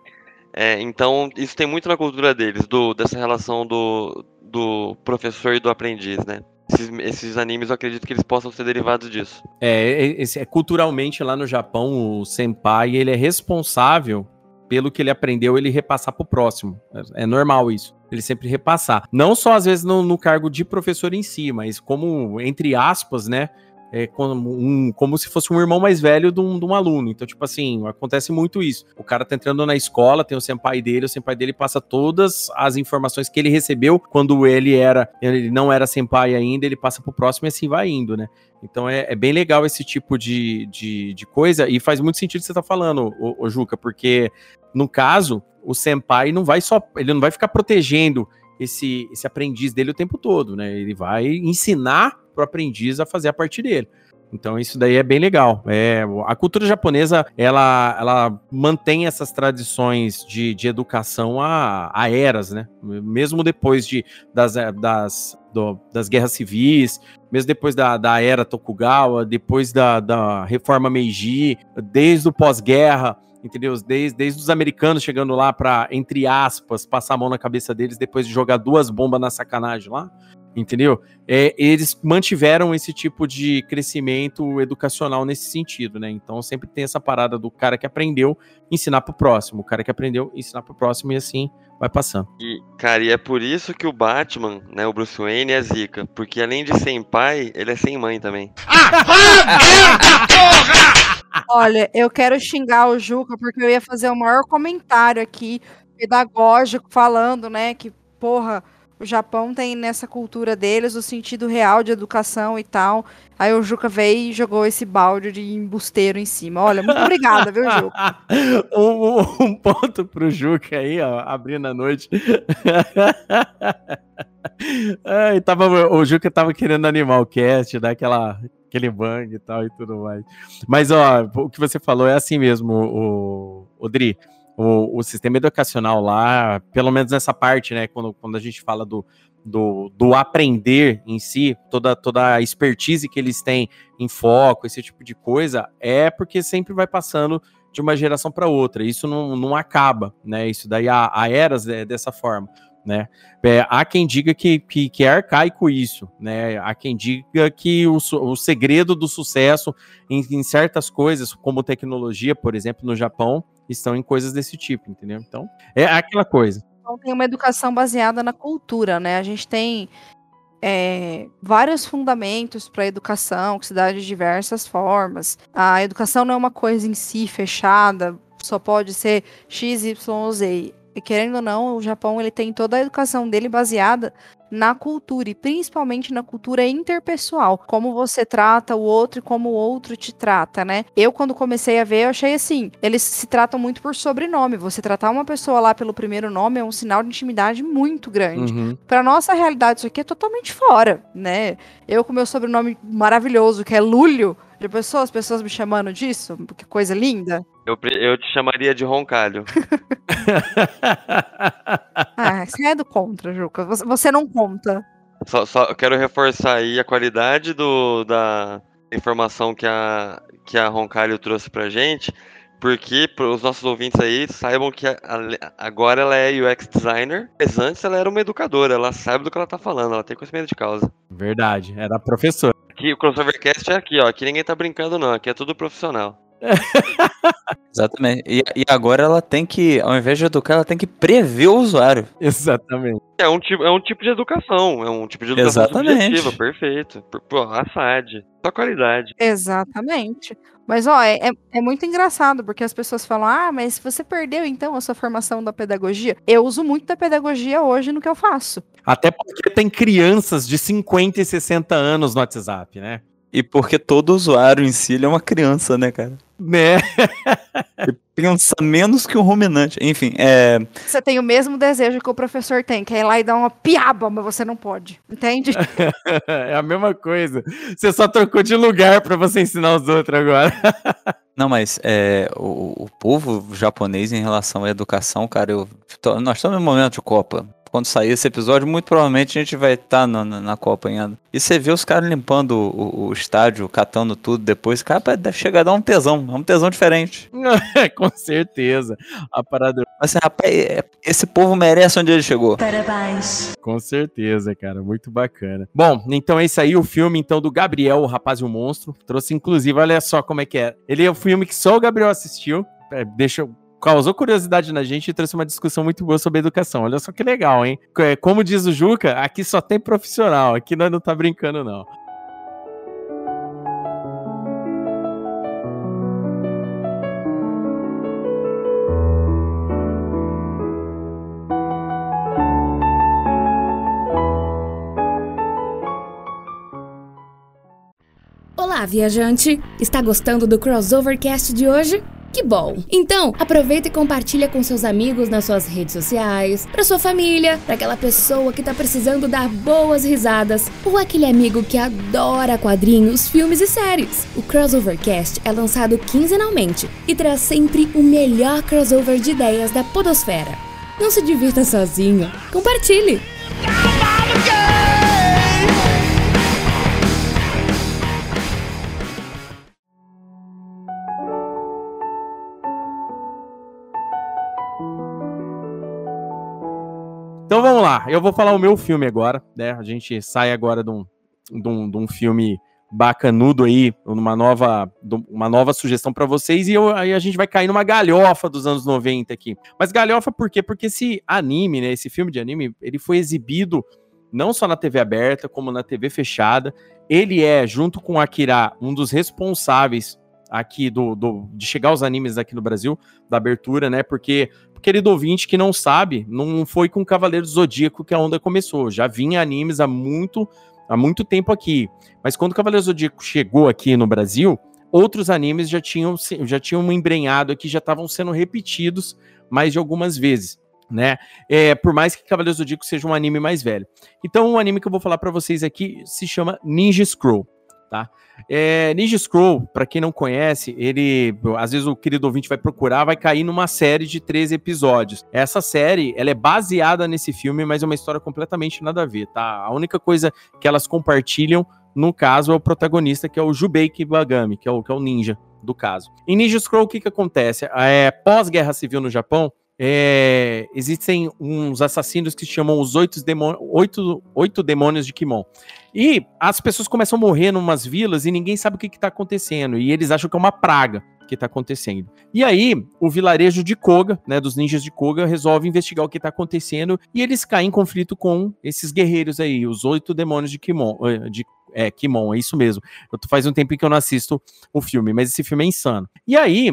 É, então, isso tem muito na cultura deles, do, dessa relação do, do professor e do aprendiz, né? Esses, esses animes eu acredito que eles possam ser derivados disso. É, esse, é, culturalmente lá no Japão, o senpai ele é responsável pelo que ele aprendeu, ele repassar pro próximo. É, é normal isso. Ele sempre repassar. Não só às vezes no, no cargo de professor em si, mas como, entre aspas, né? É como, um, como se fosse um irmão mais velho de um, de um, aluno. Então, tipo assim, acontece muito isso. O cara tá entrando na escola, tem o senpai dele, o senpai dele passa todas as informações que ele recebeu quando ele era, ele não era senpai ainda, ele passa pro próximo e assim vai indo, né? Então é, é bem legal esse tipo de, de, de, coisa e faz muito sentido você tá falando, o Juca, porque no caso, o senpai não vai só, ele não vai ficar protegendo esse, esse aprendiz dele o tempo todo, né? Ele vai ensinar pro aprendiz a fazer a parte dele. Então isso daí é bem legal. É, a cultura japonesa, ela, ela mantém essas tradições de, de educação a, a eras, né? Mesmo depois de, das, das, do, das guerras civis, mesmo depois da, da era Tokugawa, depois da, da reforma Meiji, desde o pós-guerra, entendeu? Desde, desde os americanos chegando lá para, entre aspas, passar a mão na cabeça deles depois de jogar duas bombas na sacanagem lá entendeu? É, eles mantiveram esse tipo de crescimento educacional nesse sentido, né? Então sempre tem essa parada do cara que aprendeu ensinar pro próximo, o cara que aprendeu ensinar pro próximo e assim vai passando. E, cara, e é por isso que o Batman, né, o Bruce Wayne é zica, porque além de sem pai, ele é sem mãe também. Olha, eu quero xingar o Juca porque eu ia fazer o maior comentário aqui pedagógico falando, né, que porra, o Japão tem nessa cultura deles o sentido real de educação e tal. Aí o Juca veio e jogou esse balde de embusteiro em cima. Olha, muito obrigada, viu, Juca? um, um, ponto pro Juca aí, ó, abrindo a noite. Ai, tava, o Juca tava querendo animar o cast, dar aquela, aquele bang e tal e tudo mais. Mas, ó, o que você falou é assim mesmo, o, o o, o sistema educacional lá, pelo menos nessa parte, né, quando, quando a gente fala do, do, do aprender em si, toda, toda a expertise que eles têm em foco, esse tipo de coisa, é porque sempre vai passando de uma geração para outra. Isso não, não acaba, né? Isso daí a, eras é dessa forma. Né? É, há quem diga que, que, que, é arcaico isso, né? Há quem diga que o, o segredo do sucesso em, em certas coisas, como tecnologia, por exemplo, no Japão, estão em coisas desse tipo, entendeu? Então, é aquela coisa. Então, tem uma educação baseada na cultura, né? A gente tem é, vários fundamentos para a educação que se dá de diversas formas. A educação não é uma coisa em si fechada, só pode ser X, Y Z. E querendo ou não, o Japão ele tem toda a educação dele baseada na cultura e principalmente na cultura interpessoal, como você trata o outro e como o outro te trata, né? Eu quando comecei a ver, eu achei assim, eles se tratam muito por sobrenome. Você tratar uma pessoa lá pelo primeiro nome é um sinal de intimidade muito grande. Uhum. Para nossa realidade isso aqui é totalmente fora, né? Eu com meu sobrenome maravilhoso, que é Lúlio, de pessoas, pessoas me chamando disso, que coisa linda. Eu, eu te chamaria de roncalho. ah, você é do contra, Juca. Você, você não conta. Só, só quero reforçar aí a qualidade do, da informação que a, que a Roncalho trouxe pra gente, porque para os nossos ouvintes aí saibam que a, a, agora ela é UX designer, mas antes ela era uma educadora, ela sabe do que ela tá falando, ela tem conhecimento de causa. Verdade, era professora. Aqui, o Crossovercast é aqui, ó. Aqui ninguém tá brincando, não. Aqui é tudo profissional. Exatamente. E, e agora ela tem que, ao invés de educar, ela tem que prever o usuário. Exatamente. É um tipo, é um tipo de educação. É um tipo de educação Exatamente. subjetiva, perfeito. Pô, Assad. Só qualidade. Exatamente. Mas, ó, é, é- é muito engraçado, porque as pessoas falam, ah, mas você perdeu, então, a sua formação da pedagogia. Eu uso muito da pedagogia hoje no que eu faço. Até porque tem crianças de 50 e 60 anos no WhatsApp, né? E porque todo usuário em si ele é uma criança, né, cara? Né? Pensa menos que um ruminante. Enfim, é. Você tem o mesmo desejo que o professor tem, que é ir lá e dar uma piaba, mas você não pode. Entende? é a mesma coisa. Você só trocou de lugar pra você ensinar os outros agora. Não, mas é, o, o povo japonês em relação à educação, cara, eu, tô- nós estamos em momento de Copa. Quando sair esse episódio, muito provavelmente a gente vai estar na, na, na Copa ainda. E você vê os caras limpando o, o estádio, catando tudo depois, cara, deve chegar a dar um tesão, é um tesão diferente. Com certeza. A parada. Assim, rapaz, é- esse povo merece onde ele chegou. Parabéns. Com certeza, cara. Muito bacana. Bom, então é isso aí, o filme então do Gabriel, o Rapaz e o Monstro. Trouxe, inclusive, olha só como é que é. Ele é um filme que só o Gabriel assistiu. É, deixa, causou curiosidade na gente e trouxe uma discussão muito boa sobre educação. Olha só que legal, hein? É, Como diz o Juca, aqui só tem profissional. Aqui nós não tá brincando, não. Olá, viajante! Está gostando do Crossovercast de hoje? Que bom! Então, aproveita e compartilha com seus amigos nas suas redes sociais, pra sua família, pra aquela pessoa que tá precisando dar boas risadas, ou aquele amigo que adora quadrinhos, filmes e séries. O Crossovercast é lançado quinzenalmente e traz sempre o melhor crossover de ideias da podosfera. Não se divirta sozinho, compartilhe! Então vamos lá, eu vou falar o meu filme agora, né? A gente sai agora de um, de um, de um filme bacanudo aí, uma nova, uma nova sugestão pra vocês, e eu- aí a gente vai cair numa galhofa dos anos 90 aqui. Mas galhofa por quê? Porque esse anime, né, esse filme de anime, ele foi exibido não só na TV aberta, como na TV fechada. Ele é, junto com Akira, um dos responsáveis aqui do, do- de chegar aos animes aqui no Brasil, da abertura, né? Porque, querido ouvinte que não sabe, não foi com Cavaleiro do Zodíaco que a onda começou. Já vinha animes há muito, há muito tempo aqui. Mas quando o Cavaleiro do Zodíaco chegou aqui no Brasil, outros animes já tinham, já tinham embrenhado aqui, já estavam sendo repetidos mais de algumas vezes. Né? É, por mais que Cavaleiro do Zodíaco seja um anime mais velho. Então, o anime que eu vou falar pra vocês aqui se chama Ninja Scroll, tá? É, Ninja Scroll, pra quem não conhece, ele, às vezes o querido ouvinte vai procurar, vai cair numa série de 13 episódios. Essa série, ela é baseada nesse filme, mas é uma história completamente nada a ver, tá? A única coisa que elas compartilham, no caso, é o protagonista, que é o Jubei Kibagami, que é o, que é o ninja do caso. Em Ninja Scroll, o que que acontece? É, Pós-guerra civil no Japão, é, existem uns assassinos que se chamam os oito, demônios, oito, oito demônios de Kimon. E as pessoas começam a morrer em umas vilas e ninguém sabe o que está acontecendo. E eles acham que é uma praga que está acontecendo. E aí, o vilarejo de Koga, né, dos ninjas de Koga, resolve investigar o que está acontecendo e eles caem em conflito com esses guerreiros aí, os oito demônios de Kimon. eh, De, é, Kimon, é isso mesmo. Eu, faz um tempo que eu não assisto o filme, mas esse filme é insano. E aí,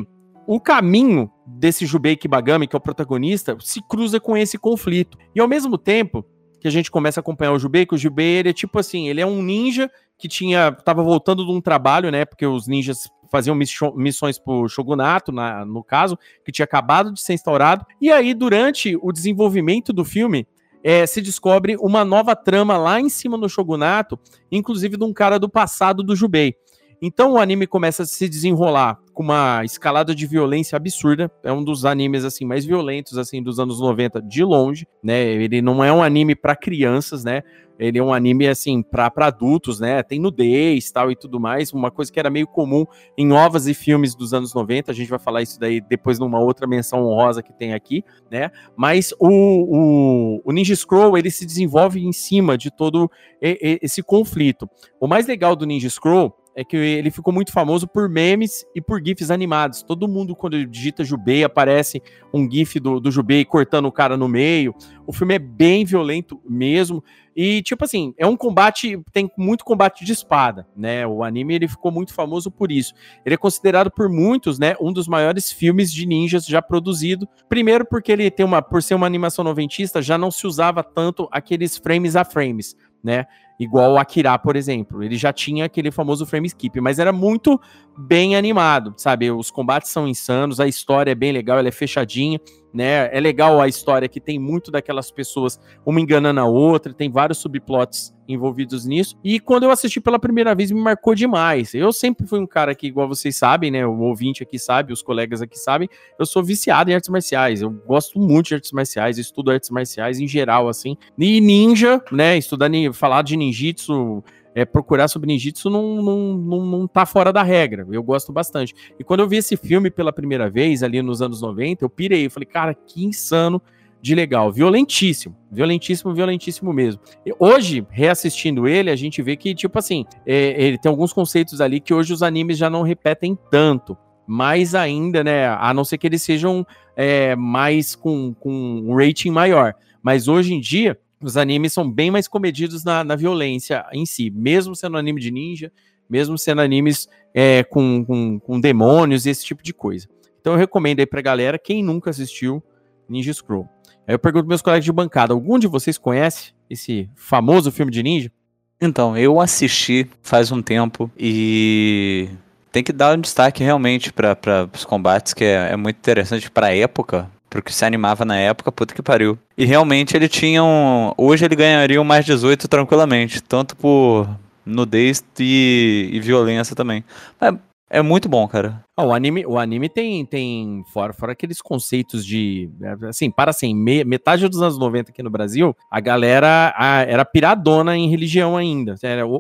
o caminho desse Jubei Kibagami, que é o protagonista, se cruza com esse conflito. E ao mesmo tempo que a gente começa a acompanhar o Jubei, que o Jubei, ele é tipo assim, ele é um ninja que tinha, tava voltando de um trabalho, né, porque os ninjas faziam missões pro Shogunato, na, no caso, que tinha acabado de ser instaurado. E aí, durante o desenvolvimento do filme, é, se descobre uma nova trama lá em cima no Shogunato, inclusive de um cara do passado do Jubei. Então o anime começa a se desenrolar com uma escalada de violência absurda. É um dos animes assim mais violentos assim dos anos 90 de longe, né? Ele não é um anime para crianças, né? Ele é um anime assim para adultos, né? Tem nudez, tal e tudo mais, uma coisa que era meio comum em ovas e filmes dos anos 90. A gente vai falar isso daí depois numa outra menção honrosa que tem aqui, né? Mas o, o, o Ninja Scroll ele se desenvolve em cima de todo esse conflito. O mais legal do Ninja Scroll é que ele ficou muito famoso por memes e por GIFs animados. Todo mundo, quando digita Jubei, aparece um GIF do, do Jubei cortando o cara no meio. O filme é bem violento mesmo. E, tipo assim, é um combate, tem muito combate de espada, né? O anime ele ficou muito famoso por isso. Ele é considerado por muitos, né, um dos maiores filmes de ninjas já produzido. Primeiro porque ele tem uma, por ser uma animação noventista, já não se usava tanto aqueles frames a frames, né? Igual o Akira, por exemplo. Ele já tinha aquele famoso frame skip, mas era muito bem animado, sabe? Os combates são insanos, a história é bem legal, ela é fechadinha, né? É legal a história que tem muito daquelas pessoas, uma enganando a outra, tem vários subplots envolvidos nisso. E quando eu assisti pela primeira vez, me marcou demais. Eu sempre fui um cara que, igual vocês sabem, né? O ouvinte aqui sabe, os colegas aqui sabem, eu sou viciado em artes marciais. Eu gosto muito de artes marciais, estudo artes marciais em geral, assim. E ninja, né? Estudar, falar de ninjitsu é, procurar sobre ninjitsu não, não, não, não tá fora da regra. Eu gosto bastante. E quando eu vi esse filme pela primeira vez, ali nos anos 90, eu pirei. Eu falei, cara, que insano de legal. Violentíssimo. Violentíssimo, violentíssimo mesmo. E hoje, reassistindo ele, a gente vê que, tipo assim, é, ele tem alguns conceitos ali que hoje os animes já não repetem tanto. Mais ainda, né? A não ser que eles sejam é, mais com, com um rating maior. Mas hoje em dia, os animes são bem mais comedidos na, na violência em si, mesmo sendo anime de ninja, mesmo sendo animes é, com, com, com, demônios e esse tipo de coisa. Então eu recomendo aí pra galera, quem nunca assistiu Ninja Scroll. Aí eu pergunto meus colegas de bancada, algum de vocês conhece esse famoso filme de ninja? Então, eu assisti faz um tempo e tem que dar um destaque realmente para os combates, que é, é muito interessante para a época porque se animava na época, puta que pariu. E realmente ele tinha um. Hoje ele ganharia um mais 18 tranquilamente, tanto por nudez e, e violência também. Mas é muito bom, cara. Ah, o anime, o anime tem, tem fora, fora aqueles conceitos de. Assim, para assim, me, metade dos anos 90 aqui no Brasil, a galera a, era piradona em religião ainda.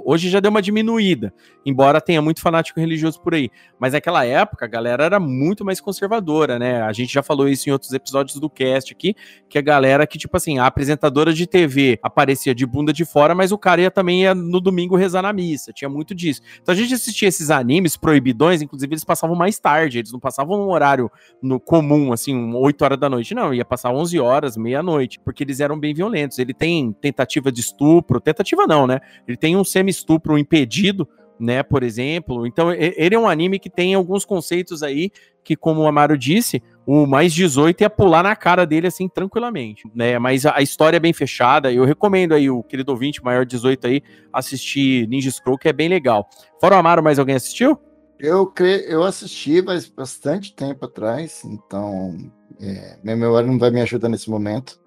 hoje já deu uma diminuída, embora tenha muito fanático religioso por aí. Mas naquela época, a galera era muito mais conservadora, né? A gente já falou isso em outros episódios do cast aqui, que a galera que, tipo assim, a apresentadora de TV aparecia de bunda de fora, mas o cara ia também ia no domingo rezar na missa. Tinha muito disso. Então a gente assistia esses animes proibidos inclusive eles passavam mais tarde, eles não passavam num horário no comum, assim, 8 horas da noite, não, ia passar 11 horas, meia-noite, porque eles eram bem violentos. Ele tem tentativa de estupro, tentativa não, né? Ele tem um semi-estupro impedido, né, por exemplo. Então, ele é um anime que tem alguns conceitos aí que, como o Amaro disse, o mais 18 ia pular na cara dele assim tranquilamente, né? Mas a, história é bem fechada. Eu recomendo aí o querido ouvinte maior 18 aí assistir Ninja Scroll, que é bem legal. Fora o Amaro, mais alguém assistiu? Eu, cre... eu assisti mas bastante tempo atrás, então é, minha memória não vai me ajudar nesse momento.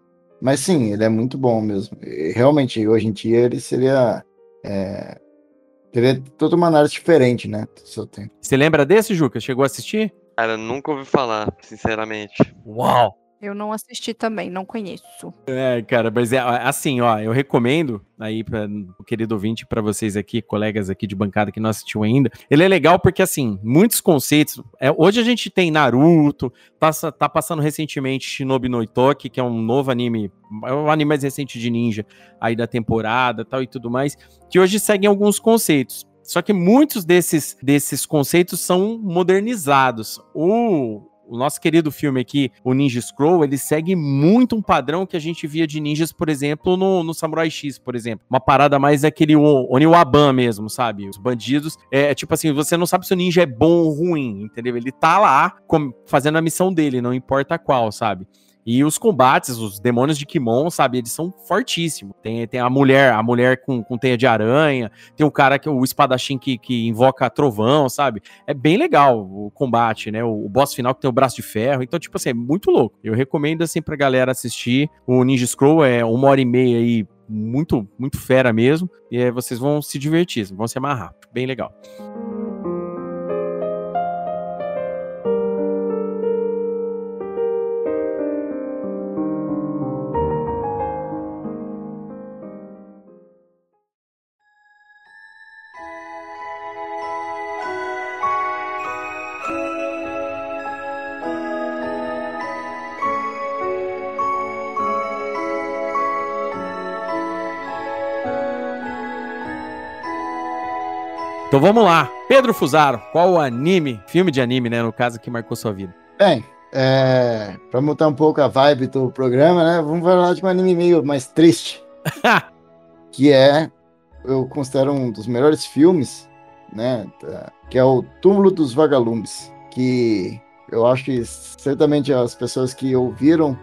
Mas sim, ele é muito bom mesmo. E, realmente, hoje em dia ele seria. É, teria toda uma análise diferente, né? Do seu tempo. Você lembra desse, Juca? Chegou a assistir? Cara, nunca ouvi falar, sinceramente. Uau! Eu não assisti também, não conheço. É, cara, mas é assim, ó, eu recomendo aí para o querido ouvinte, para vocês aqui, colegas aqui de bancada que não assistiu ainda. Ele é legal porque, assim, muitos conceitos. É, hoje a gente tem Naruto, tá, tá passando recentemente Shinobi no Itoki, que é um novo anime, é o anime mais recente de ninja aí da temporada tal e tudo mais, que hoje seguem alguns conceitos. Só que muitos desses, desses conceitos são modernizados. O, o nosso querido filme aqui, o Ninja Scroll, ele segue muito um padrão que a gente via de ninjas, por exemplo, no, no Samurai X, por exemplo. Uma parada mais aquele Oniwaban mesmo, sabe? Os bandidos. É, é, tipo assim, você não sabe se o ninja é bom ou ruim, entendeu? Ele tá lá fazendo a missão dele, não importa qual, sabe? E os combates, os demônios de Kimon, sabe, eles são fortíssimos. Tem, tem a mulher, a mulher com, com teia de aranha, tem o cara que o espadachim que, que invoca trovão, sabe? É bem legal o combate, né? O, o, boss final que tem o braço de ferro. Então, tipo assim, é muito louco. Eu recomendo assim pra galera assistir. O Ninja Scroll é uma hora e meia aí, muito, muito fera mesmo. E aí vocês vão se divertir, vão se amarrar. Bem legal. Vamos lá. Pedro Fusaro, qual o anime, filme de anime, né, no caso, que marcou sua vida? Bem, é, pra mudar um pouco a vibe do programa, né? Vamos falar de um anime meio mais triste. que é, eu considero um dos melhores filmes, né? Que é o Túmulo dos Vagalumes. Que eu acho que certamente as pessoas que ouviram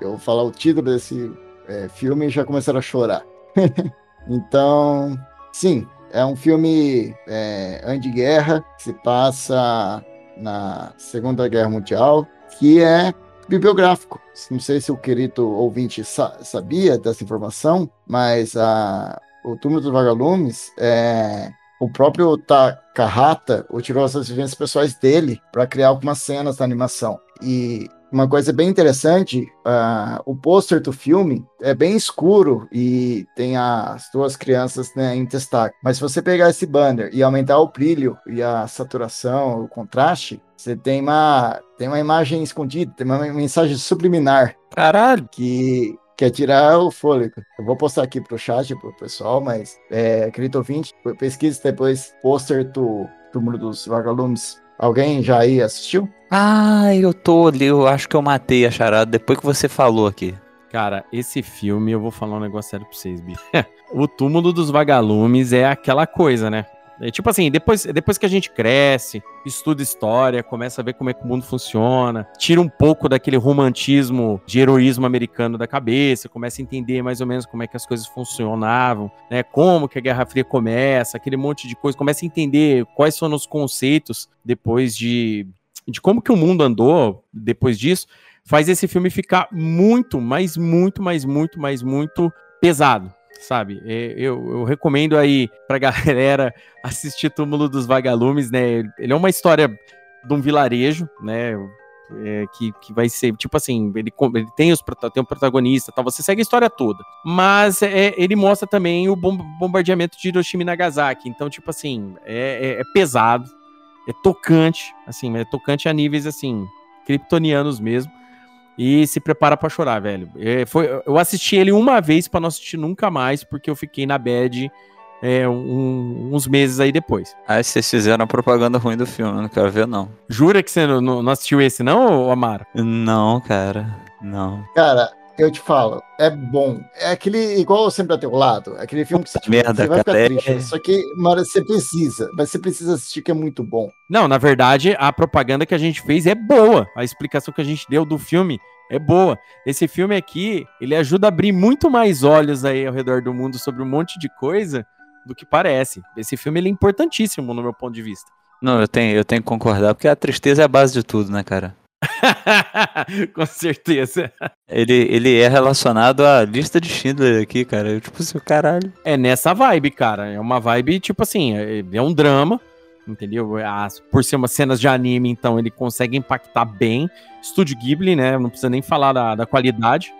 eu falar o título desse é, filme já começaram a chorar. então, sim, é um filme é, anti-guerra, que se passa na Segunda Guerra Mundial, que é bibliográfico. Não sei se o querido ouvinte sa- sabia dessa informação, mas a, o Túmulo dos Vagalumes, é, o próprio Takahata tirou essas vivências pessoais dele para criar algumas cenas da animação. E uma coisa bem interessante, ah, o pôster do filme é bem escuro e tem as duas crianças né, em destaque. Mas se você pegar esse banner e aumentar o brilho e a saturação, o contraste, você tem uma, tem uma imagem escondida, tem uma mensagem subliminar. Caralho! Que quer tirar o fôlego. Eu vou postar aqui pro chat, pro pessoal, mas, é, querido ouvinte, pesquise depois pôster do Túmulo dos Vagalumes. Alguém já aí assistiu? Ah, eu tô ali, eu acho que eu matei a charada depois que você falou aqui. Cara, esse filme, eu vou falar um negócio sério pra vocês, bicho. o túmulo dos vagalumes é aquela coisa, né? É tipo assim, depois, depois que a gente cresce, estuda história, começa a ver como é que o mundo funciona, tira um pouco daquele romantismo de heroísmo americano da cabeça, começa a entender mais ou menos como é que as coisas funcionavam, né? Como que a Guerra Fria começa, aquele monte de coisa, começa a entender quais foram os conceitos depois de, de como que o mundo andou depois disso, faz esse filme ficar muito, mas muito, mas muito, mas muito pesado, sabe? Eu, eu recomendo aí pra galera assistir Túmulo dos Vagalumes, né? Ele é uma história de um vilarejo, né? É, que, que vai ser, tipo assim, ele, ele tem, os, tem um protagonista, tal, você segue a história toda. Mas é, ele mostra também o bom- bombardeamento de Hiroshima e Nagasaki. Então, tipo assim, é, é- é pesado, é tocante, assim, é tocante a níveis, assim, kryptonianos mesmo. E se prepara pra chorar, velho. É, foi, eu assisti ele uma vez pra não assistir nunca mais, porque eu fiquei na bad é, um- uns meses aí depois. Aí vocês fizeram a propaganda ruim do filme, eu não quero ver, não. Jura que você não, não- assistiu esse, não, Amaro? Não, cara. Não. Cara, eu te falo, é bom. É aquele, igual sempre a teu lado, aquele filme que você, tipo, Merda, você vai ficar cara, é- triste. Só que, mano, você precisa, mas você precisa assistir que é muito bom. Não, na verdade, a propaganda que a gente fez é boa. A explicação que a gente deu do filme é boa. Esse filme aqui, ele ajuda a abrir muito mais olhos aí ao redor do mundo sobre um monte de coisa do que parece. Esse filme ele é importantíssimo no meu ponto de vista. Não, eu tenho, eu tenho que concordar, porque a tristeza é a base de tudo, né, cara? Com certeza. Ele, ele é relacionado à lista de Schindler aqui, cara. Eu, tipo assim, caralho. É nessa vibe, cara. É uma vibe, tipo assim, é, é um drama, entendeu? As- por ser umas cenas de anime, então ele consegue impactar bem. Estúdio Ghibli, né? Não precisa nem falar da, da qualidade.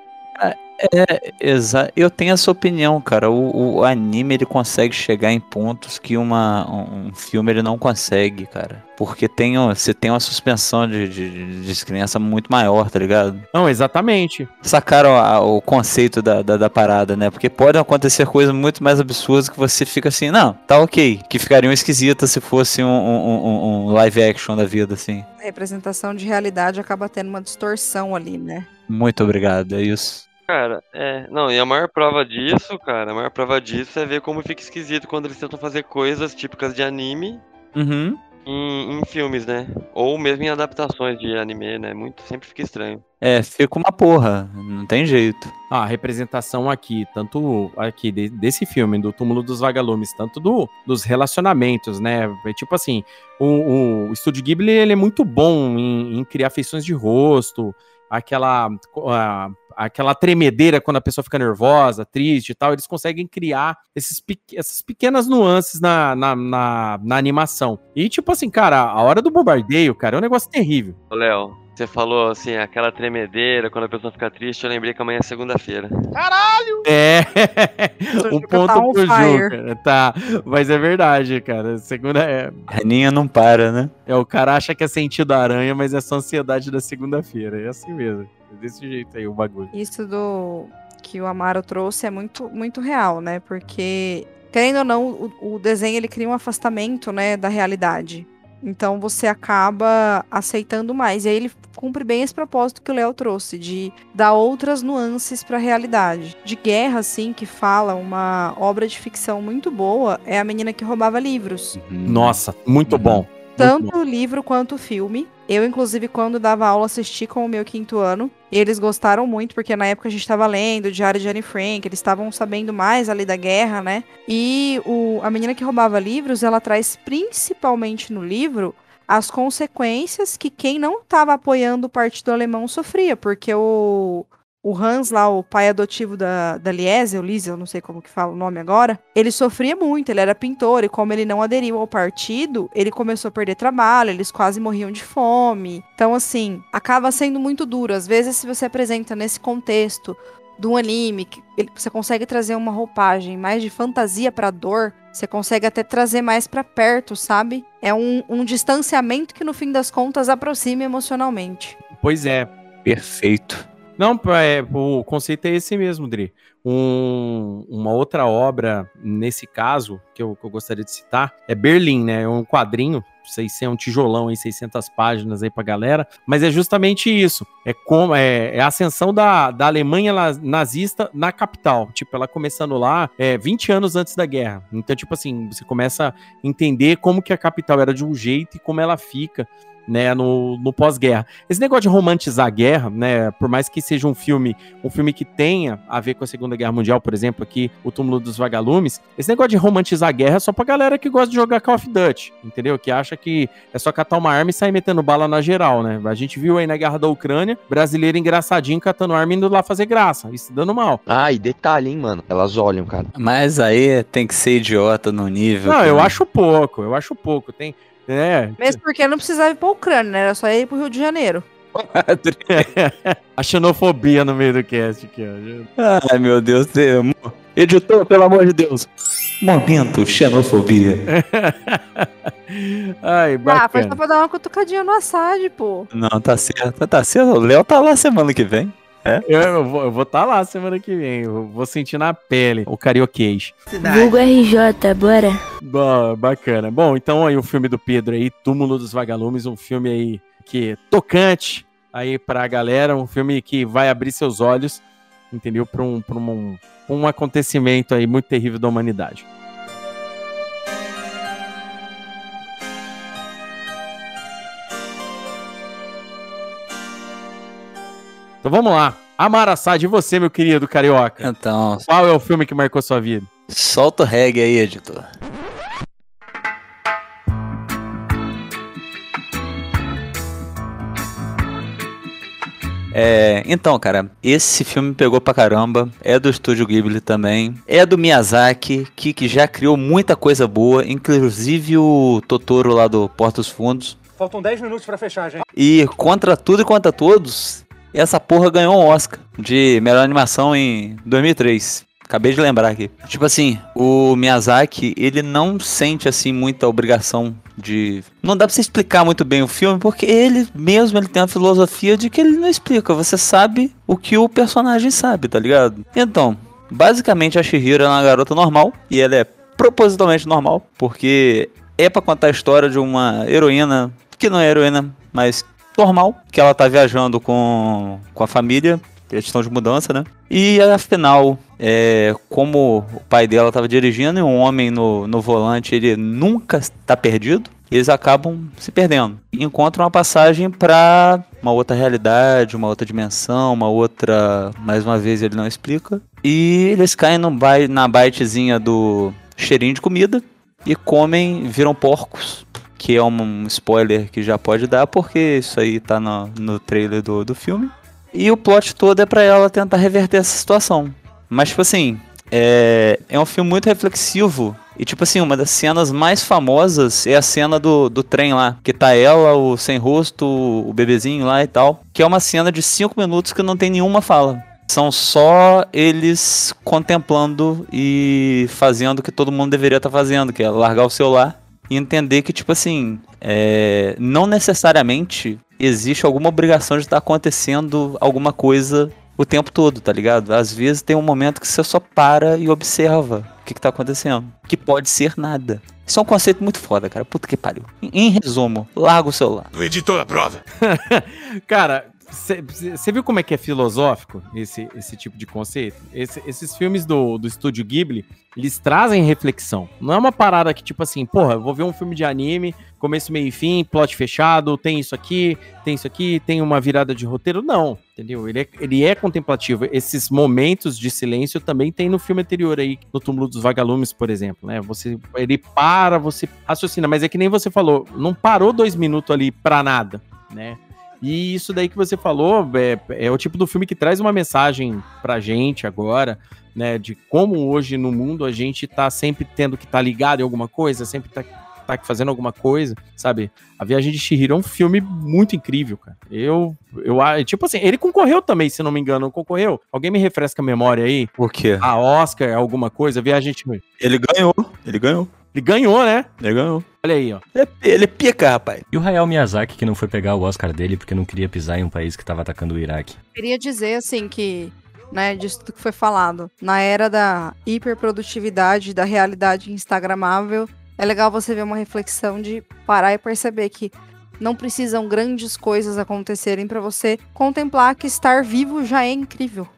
É, exa eu tenho essa opinião, cara. O, o anime ele consegue chegar em pontos que uma, um, filme ele não consegue, cara. Porque tem, um- você tem uma suspensão de, de, de descrença muito maior, tá ligado? Não, exatamente. Sacaram a- o conceito da, da, da parada, né? Porque podem acontecer coisas muito mais absurdas que você fica assim, não, tá ok. Que ficariam esquisitas se fosse um, um, um- um live action da vida, assim. A representação de realidade acaba tendo uma distorção ali, né? Muito obrigado, é isso. Cara, é. Não, e a maior prova disso, cara, a maior prova disso é ver como fica esquisito quando eles tentam fazer coisas típicas de anime Uhum. em, em filmes, né? Ou mesmo em adaptações de anime, né? Muito, sempre fica estranho. É, fica uma porra, não tem jeito. Ah, a representação aqui, tanto aqui de- desse filme, do Túmulo dos Vagalumes, tanto do, dos relacionamentos, né? É tipo assim, o, o Estúdio Ghibli, ele é muito bom em, em criar feições de rosto, aquela, a- aquela tremedeira quando a pessoa fica nervosa, triste e tal, eles conseguem criar esses, essas pequenas nuances na, na, na, na animação. E tipo assim, cara, a hora do bombardeio, cara, é um negócio terrível. Léo, você falou assim, aquela tremedeira quando a pessoa fica triste, eu lembrei que amanhã é segunda-feira. Caralho! É, um Juca ponto tá pro fire. Juca. Tá, mas é verdade, cara. Segunda é, A Aninha não para, né? é. O cara acha que é sentido da aranha, mas é só ansiedade da segunda-feira. É assim mesmo. É desse jeito aí o bagulho. Isso do que o Amaro trouxe é muito, muito real, né? Porque querendo ou não, o, o desenho ele cria um afastamento, né, da realidade. Então você acaba aceitando mais. E aí ele cumpre bem esse propósito que o Léo trouxe, de dar outras nuances para a realidade. De guerra, assim, que fala uma obra de ficção muito boa, é A Menina que Roubava Livros. Nossa, muito bom. Tanto o livro quanto o filme. Eu, inclusive, quando dava aula, assisti com o meu quinto ano. E eles gostaram muito, porque na época a gente estava lendo o Diário de Anne Frank, eles estavam sabendo mais ali da guerra, né? E o, a menina que roubava livros, ela traz principalmente no livro as consequências que quem não estava apoiando o partido alemão sofria, porque o, o Hans lá, o pai adotivo da, da Liese, o Lise, eu não sei como que fala o nome agora, ele sofria muito, ele era pintor, e como ele não aderiu ao partido, ele começou a perder trabalho, eles quase morriam de fome. Então, assim, acaba sendo muito duro. Às vezes, se você apresenta nesse contexto de um anime, que você consegue trazer uma roupagem mais de fantasia pra dor, você consegue até trazer mais pra perto, sabe? É um, um distanciamento que, no fim das contas, aproxima emocionalmente. Pois é. Perfeito. Não, é, o conceito é esse mesmo, Dri. Um- uma outra obra, nesse caso, que eu, que eu gostaria de citar, é Berlim, né? É um quadrinho, 600, um tijolão aí, 600 páginas aí pra galera, mas é justamente isso. É, como, é, é a ascensão da, da Alemanha nazista na capital. Tipo, ela começando lá é, 20 anos antes da guerra. Então, tipo assim, você começa a entender como que a capital era de um jeito e como ela fica né, no, no pós-guerra. Esse negócio de romantizar a guerra, né, por mais que seja um filme, um filme que tenha a ver com a Segunda Guerra Mundial, por exemplo, aqui, O Túmulo dos Vagalumes, esse negócio de romantizar a guerra é só pra galera que gosta de jogar Call of Duty, entendeu? Que acha que é só catar uma arma e sair metendo bala na geral, né? A gente viu aí na Guerra da Ucrânia, brasileiro engraçadinho catando arma e indo lá fazer graça, isso dando mal. Ah, e detalhe, hein, mano. Elas olham, cara. Mas aí tem que ser idiota no nível. Não, que- eu acho pouco, eu acho pouco. Tem, é, Mesmo porque não precisava ir pra Ucrânia, né? Era só ir pro Rio de Janeiro. a xenofobia no meio do cast aqui, ó. Ai, meu Deus. Deus. Editor, pelo amor de Deus. Momento xenofobia. Ai, Ah, foi só bacana. pra dar uma cutucadinha no Assad, pô. Não, tá certo, tá certo. O Léo tá lá semana que vem. É? Eu, eu vou estar tá lá semana que vem. Eu vou sentir na pele o carioquês. Vulgo RJ, bora. Bom, bacana. Bom, então aí o filme do Pedro aí, Túmulo dos Vagalumes, um filme aí que é tocante aí pra galera, um filme que vai abrir seus olhos, entendeu? Pra um, pra um, um acontecimento aí muito terrível da humanidade. Então vamos lá. Amara Assad, e você, meu querido carioca? Então, Qual é o filme que marcou sua vida? solta o reggae aí, editor. É, então, cara, esse filme pegou pra caramba. É do estúdio Ghibli também. É do Miyazaki, que, que já criou muita coisa boa, inclusive o Totoro lá do Porta dos Fundos. Faltam 10 minutos pra fechar, gente. E contra tudo e contra todos, essa porra ganhou um Oscar de melhor animação em 2003. Acabei de lembrar aqui. Tipo assim, o Miyazaki, ele não sente assim muita obrigação de. Não dá pra você explicar muito bem o filme, porque ele mesmo ele tem a filosofia de que ele não explica. Você sabe o que o personagem sabe, tá ligado? Então, basicamente a Shihiro é uma garota normal e ela é propositalmente normal, porque é pra contar a história de uma heroína que não é heroína, mas normal, que ela tá viajando com, com a família, questão de mudança, né? E afinal, é, como o pai dela tava dirigindo e um homem no, no volante, ele nunca está perdido, eles acabam se perdendo. Encontram uma passagem para uma outra realidade, uma outra dimensão, uma outra. Mais uma vez ele não explica. E eles caem no bai, na baitezinha do cheirinho de comida e comem, viram porcos. Que é um spoiler que já pode dar, porque isso aí tá no, no trailer do, do filme. E o plot todo é pra ela tentar reverter essa situação. Mas, tipo assim, é, é um filme muito reflexivo. E, tipo assim, uma das cenas mais famosas é a cena do, do trem lá. Que tá ela, o sem rosto, o bebezinho lá e tal. Que é uma cena de 5 minutos que não tem nenhuma fala. São só eles contemplando e fazendo o que todo mundo deveria estar fazendo, que é largar o celular e entender que, tipo assim, é, não necessariamente existe alguma obrigação de estar acontecendo alguma coisa o tempo todo, tá ligado? Às vezes tem um momento que você só para e observa. o que, que tá acontecendo. Que pode ser nada. Isso é um conceito muito foda, cara. Puta que pariu. Em, em resumo, larga o celular. O editor aprova. Cara, você viu como é que é filosófico esse, esse tipo de conceito? Esse- esses filmes do, do estúdio Ghibli, eles trazem reflexão. Não é uma parada que, tipo assim, porra, eu vou ver um filme de anime, começo, meio e fim, plot fechado, tem isso aqui, tem isso aqui, tem uma virada de roteiro. Não, entendeu? Ele é, ele é contemplativo. Esses momentos de silêncio também tem no filme anterior aí, no Túmulo dos Vagalumes, por exemplo, né? Você, ele para, você raciocina, mas é que nem você falou, não parou dois minutos ali pra nada, né? E isso daí que você falou é, é o tipo do filme que traz uma mensagem pra gente agora, né? De como hoje no mundo a gente tá sempre tendo que estar tá ligado em alguma coisa, sempre tá, tá fazendo alguma coisa, sabe? A Viagem de Chihiro é um filme muito incrível, cara. Eu, eu, tipo assim, ele concorreu também, se não me engano, concorreu? Alguém me refresca a memória aí? Por quê? A Oscar, alguma coisa, Viagem de Chihiro. Ele ganhou, ele ganhou. Ele ganhou, né? Ele ganhou. Olha aí, ó. Ele, ele é pica, rapaz. E o Hayao Miyazaki que não foi pegar o Oscar dele porque não queria pisar em um país que tava atacando o Iraque. Queria dizer, assim, que, né, disso tudo que foi falado, na era da hiperprodutividade, da realidade instagramável, é legal você ver uma reflexão de parar e perceber que não precisam grandes coisas acontecerem pra você contemplar que estar vivo já é incrível.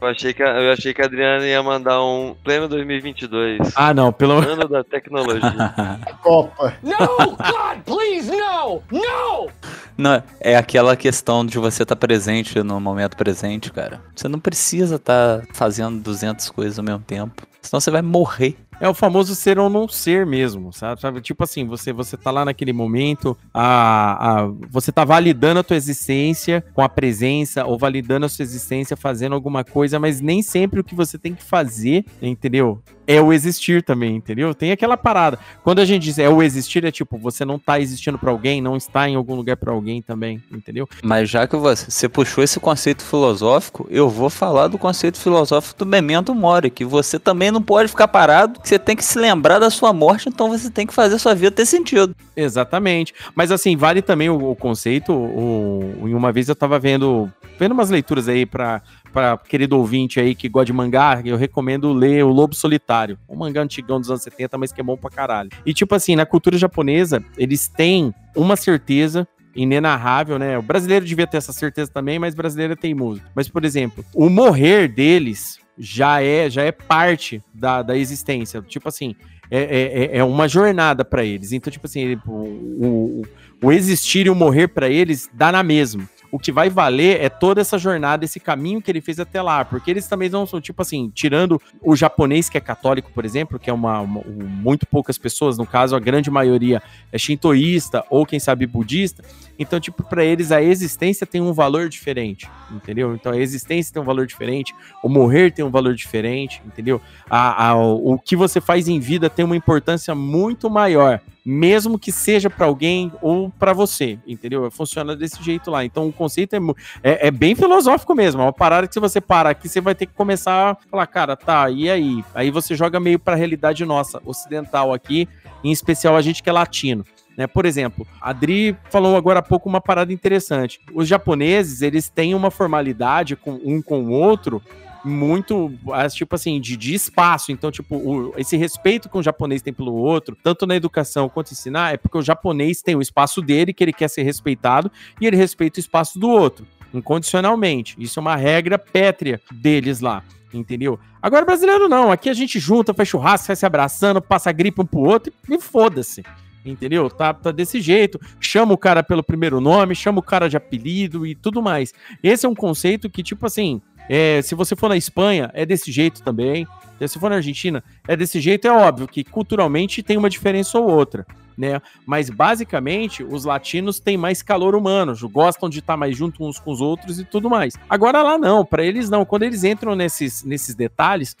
Eu achei que a, eu achei que a Adriana ia mandar um pleno 2022. Ah, não, pelo Ano da tecnologia. Copa. No, God, please, no! No! Não, é aquela questão de você estar presente no momento presente, cara. Você não precisa estar fazendo 200 coisas ao mesmo tempo. Senão você vai morrer. É o famoso ser ou não ser mesmo, sabe? Tipo assim, você você tá lá naquele momento, a, a, você tá validando a tua existência com a presença, ou validando a sua existência fazendo alguma coisa, mas nem sempre o que você tem que fazer, entendeu? É o existir também, entendeu? Tem aquela parada. Quando a gente diz é o existir, é tipo, você não tá existindo pra alguém, não está em algum lugar pra alguém também, entendeu? Mas já que você, puxou esse conceito filosófico, eu vou falar do conceito filosófico do memento mori, que você também não pode ficar parado, você tem que se lembrar da sua morte, então você tem que fazer a sua vida ter sentido. Exatamente. Mas assim, vale também o, o conceito. O, em uma vez eu tava vendo, vendo umas leituras aí pra, pra querido ouvinte aí que gosta de mangá, eu recomendo ler O Lobo Solitário. Um mangá antigão dos anos 70, mas que é bom pra caralho. E tipo assim, na cultura japonesa, eles têm uma certeza inenarrável, né? O brasileiro devia ter essa certeza também, mas brasileiro é teimoso. Mas, por exemplo, o morrer deles já é, já é parte da, da existência. Tipo assim, é, é, é uma jornada pra eles. Então, tipo assim, ele- o, o, o existir e o morrer pra eles dá na mesma. O que vai valer é toda essa jornada, esse caminho que ele fez até lá. Porque eles também não são, tipo assim, tirando o japonês que é católico, por exemplo, que é uma, uma- um- muito poucas pessoas, no caso, a grande maioria é shintoísta ou quem sabe budista. Então, tipo, pra eles a existência tem um valor diferente, entendeu? Então a existência tem um valor diferente, o morrer tem um valor diferente, entendeu? A, a- o o que você faz em vida tem uma importância muito maior, mesmo que seja pra alguém ou pra você, entendeu? Funciona desse jeito lá. Então conceito é, é, é bem filosófico mesmo. É uma parada que se você parar aqui, você vai ter que começar a falar, cara, tá, e aí? Aí você joga meio pra realidade nossa, ocidental aqui, em especial a gente que é latino. Né? Por exemplo, a Adri falou agora há pouco uma parada interessante. Os japoneses, eles têm uma formalidade com um com o outro muito, ah, tipo assim, de, de espaço. Então, tipo, o- esse respeito que um japonês tem pelo outro, tanto na educação quanto ensinar, é porque o japonês tem o espaço dele, que ele quer ser respeitado, e ele respeita o espaço do outro, incondicionalmente. Isso é uma regra pétrea deles lá. Entendeu? Agora, brasileiro não. Aqui a gente junta, faz churrasco, sai se abraçando, passa gripe um pro outro e foda-se. Entendeu? Tá, tá desse jeito. Chama o cara pelo primeiro nome, chama o cara de apelido e tudo mais. Esse é um conceito que, tipo assim, é, se você for na Espanha, é desse jeito também. Se for na Argentina, é desse jeito. É óbvio que culturalmente tem uma diferença ou outra, né? Mas basicamente, os latinos têm mais calor humano, gostam de estar mais junto uns com os outros e tudo mais. Agora lá não, pra eles não. Quando eles entram nesses, nesses detalhes,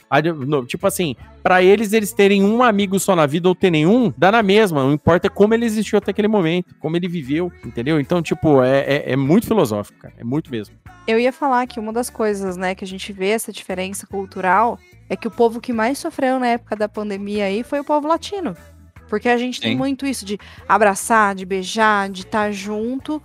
tipo assim, pra eles eles terem um amigo só na vida ou ter nenhum, dá na mesma. Não importa como ele existiu até aquele momento, como ele viveu, entendeu? Então, tipo, é, é, é muito filosófico, cara. É muito mesmo. Eu ia falar que uma das coisas, né, que a gente vê essa diferença cultural é que o povo que mais sofreu na época da pandemia aí foi o povo latino. Porque a gente tem Sim. muito isso de abraçar, de beijar, de estar junto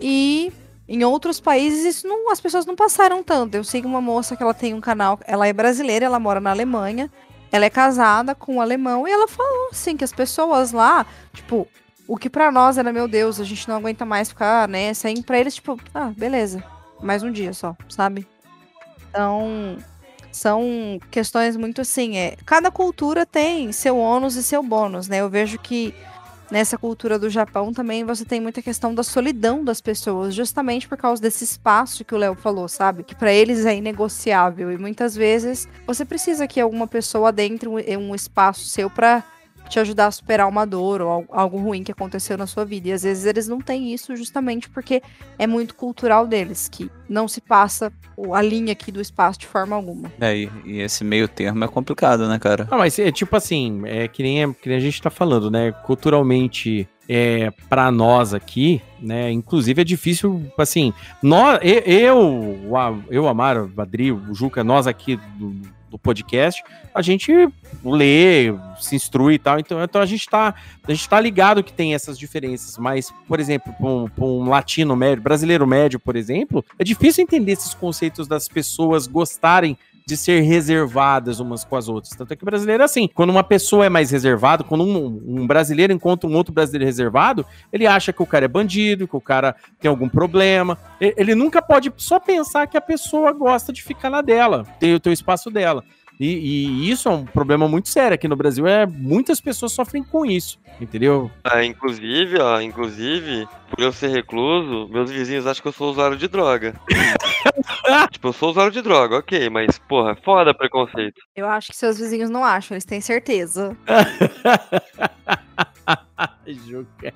e Em outros países, isso não, as pessoas não passaram tanto. Eu sigo uma moça que ela tem um canal, ela é brasileira, ela mora na Alemanha, ela é casada com um alemão e ela falou assim que as pessoas lá, tipo, o que pra nós era, meu Deus, a gente não aguenta mais ficar, né, sem pra eles, tipo, ah, beleza, mais um dia só, sabe? Então, são questões muito assim, é, cada cultura tem seu ônus e seu bônus, né? Eu vejo que nessa cultura do Japão também você tem muita questão da solidão das pessoas, justamente por causa desse espaço que o Léo falou, sabe? Que pra eles é inegociável e muitas vezes você precisa que alguma pessoa adentre um, um espaço seu pra te ajudar a superar uma dor ou al- algo ruim que aconteceu na sua vida. E às vezes eles não têm isso justamente porque é muito cultural deles, que não se passa a linha aqui do espaço de forma alguma. É, e, e esse meio termo é complicado, né, cara? Não, mas é tipo assim, é que nem, que nem a gente tá falando, né? Culturalmente, é, para nós aqui, né? Inclusive é difícil, assim, nós, eu, eu, Amaro, o Adri, o Juca, nós aqui do, do podcast, a gente lê, se instrui e tal, então, então a gente tá, a gente tá ligado que tem essas diferenças, mas, por exemplo, para um, um latino médio, brasileiro médio, por exemplo, é difícil entender esses conceitos das pessoas gostarem de ser reservadas umas com as outras. Tanto é que o brasileiro é assim. Quando uma pessoa é mais reservada, quando um, um brasileiro encontra um outro brasileiro reservado, ele acha que o cara é bandido, que o cara tem algum problema. E- Ele nunca pode só pensar que a pessoa gosta de ficar na dela, tem o teu espaço dela. E, e isso é um problema muito sério aqui no Brasil. É muitas pessoas sofrem com isso, entendeu? Ah, inclusive, ó, inclusive, por eu ser recluso, meus vizinhos acham que eu sou usuário de droga. tipo, eu sou usuário de droga, ok, mas, porra, foda preconceito. Eu acho que seus vizinhos não acham, eles têm certeza. Juca.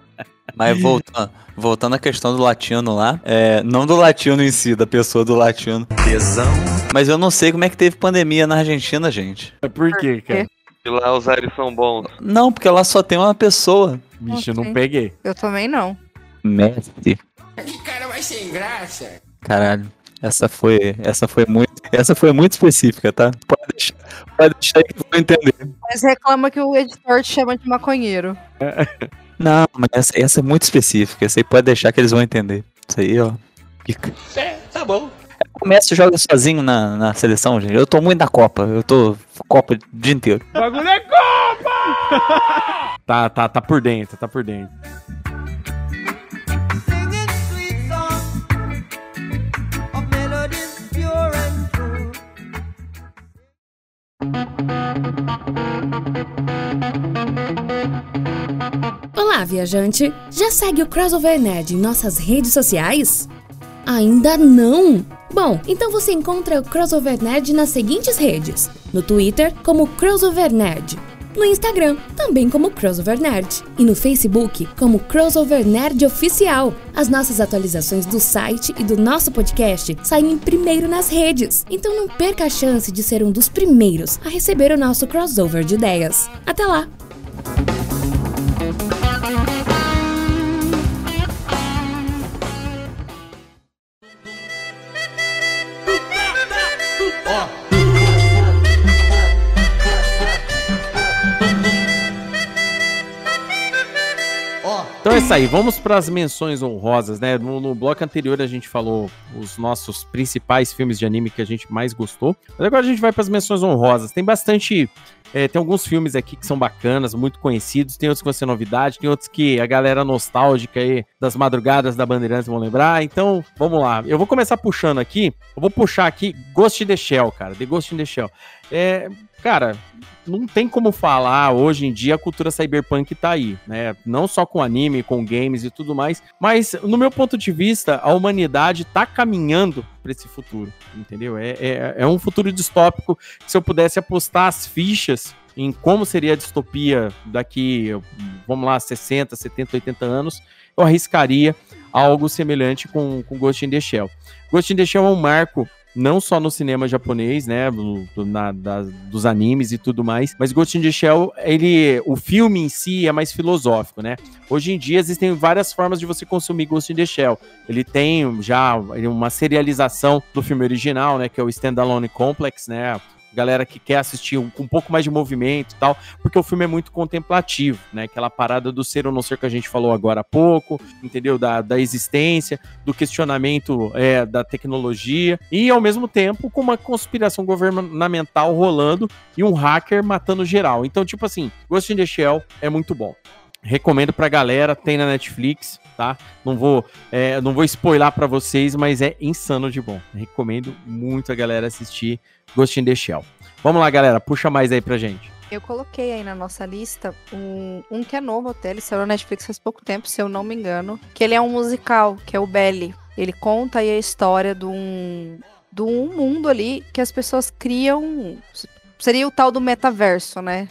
Mas voltando, voltando à questão do latino lá, é, não do latino em si, da pessoa do latino. Tesão. Mas eu não sei como é que teve pandemia na Argentina, gente. Por quê, cara? E lá os ares são bons. Não, porque lá só tem uma pessoa. Bicho, eu não peguei. Eu também não. Mestre. Que cara mais sem graça. Caralho. Essa foi, essa foi muito, essa foi muito específica, tá? Pode deixar, pode deixar que eu vou entender. Mas reclama que o editor te chama de maconheiro. Não, mas essa, essa é muito específica. Essa aí pode deixar que eles vão entender. Isso aí, ó. Pica. É, tá bom. O Messi joga sozinho na, na seleção, gente. Eu tô muito na Copa. Eu tô Copa o dia inteiro. Bagulho é Copa! Tá, tá, tá por dentro, tá por dentro. Olá, viajante! Já segue o Crossover Nerd em nossas redes sociais? Ainda não? Bom, então você encontra o Crossover Nerd nas seguintes redes: no Twitter, como Crossover Nerd, no Instagram, também como Crossover Nerd, e no Facebook, como Crossover Nerd Oficial. As nossas atualizações do site e do nosso podcast saem primeiro nas redes, então não perca a chance de ser um dos primeiros a receber o nosso crossover de ideias. Até lá! Então é isso aí, vamos para as menções honrosas, né? No, no bloco anterior a gente falou os nossos principais filmes de anime que a gente mais gostou. Mas agora a gente vai para as menções honrosas. Tem bastante. é, tem alguns filmes aqui que são bacanas, muito conhecidos, tem outros que vão ser novidade, tem outros que a galera nostálgica aí das madrugadas da Bandeirantes vão lembrar. Então, vamos lá. Eu vou começar puxando aqui. Eu vou puxar aqui Ghost in the Shell, cara. The Ghost in the Shell. É, cara, não tem como falar hoje em dia a cultura cyberpunk tá aí, né? Não só com anime, com games e tudo mais, mas no meu ponto de vista, a humanidade tá caminhando para esse futuro, entendeu? É, é, é um futuro distópico que se eu pudesse apostar as fichas em como seria a distopia daqui, vamos lá, 60, 70, 80 anos, eu arriscaria algo semelhante com, com Ghost in the Shell. Ghost in the Shell é um marco não só no cinema japonês, né, do- na- da- dos animes e tudo mais, mas Ghost in the Shell, ele, o filme em si é mais filosófico, né? Hoje em dia existem várias formas de você consumir Ghost in the Shell. Ele tem já uma serialização do filme original, né, que é o Standalone Complex, né? Galera que quer assistir um, com um pouco mais de movimento e tal, porque o filme é muito contemplativo, né? Aquela parada do ser ou não ser que a gente falou agora há pouco, entendeu? Da, da existência, do questionamento é, da tecnologia, e ao mesmo tempo com uma conspiração governamental rolando e um hacker matando geral. Então, tipo assim, Ghost in the Shell é muito bom. Recomendo pra galera, tem na Netflix, tá? Não vou, é, não vou spoiler para vocês, mas é insano de bom. Recomendo muito a galera assistir Ghost in the Shell. Vamos lá, galera, puxa mais aí pra gente. Eu coloquei aí na nossa lista um, um que é novo até, ele saiu na Netflix faz pouco tempo, se eu não me engano, que ele é um musical, que é o Belly. Ele conta aí a história de um, de um mundo ali que as pessoas criam, seria o tal do metaverso, né?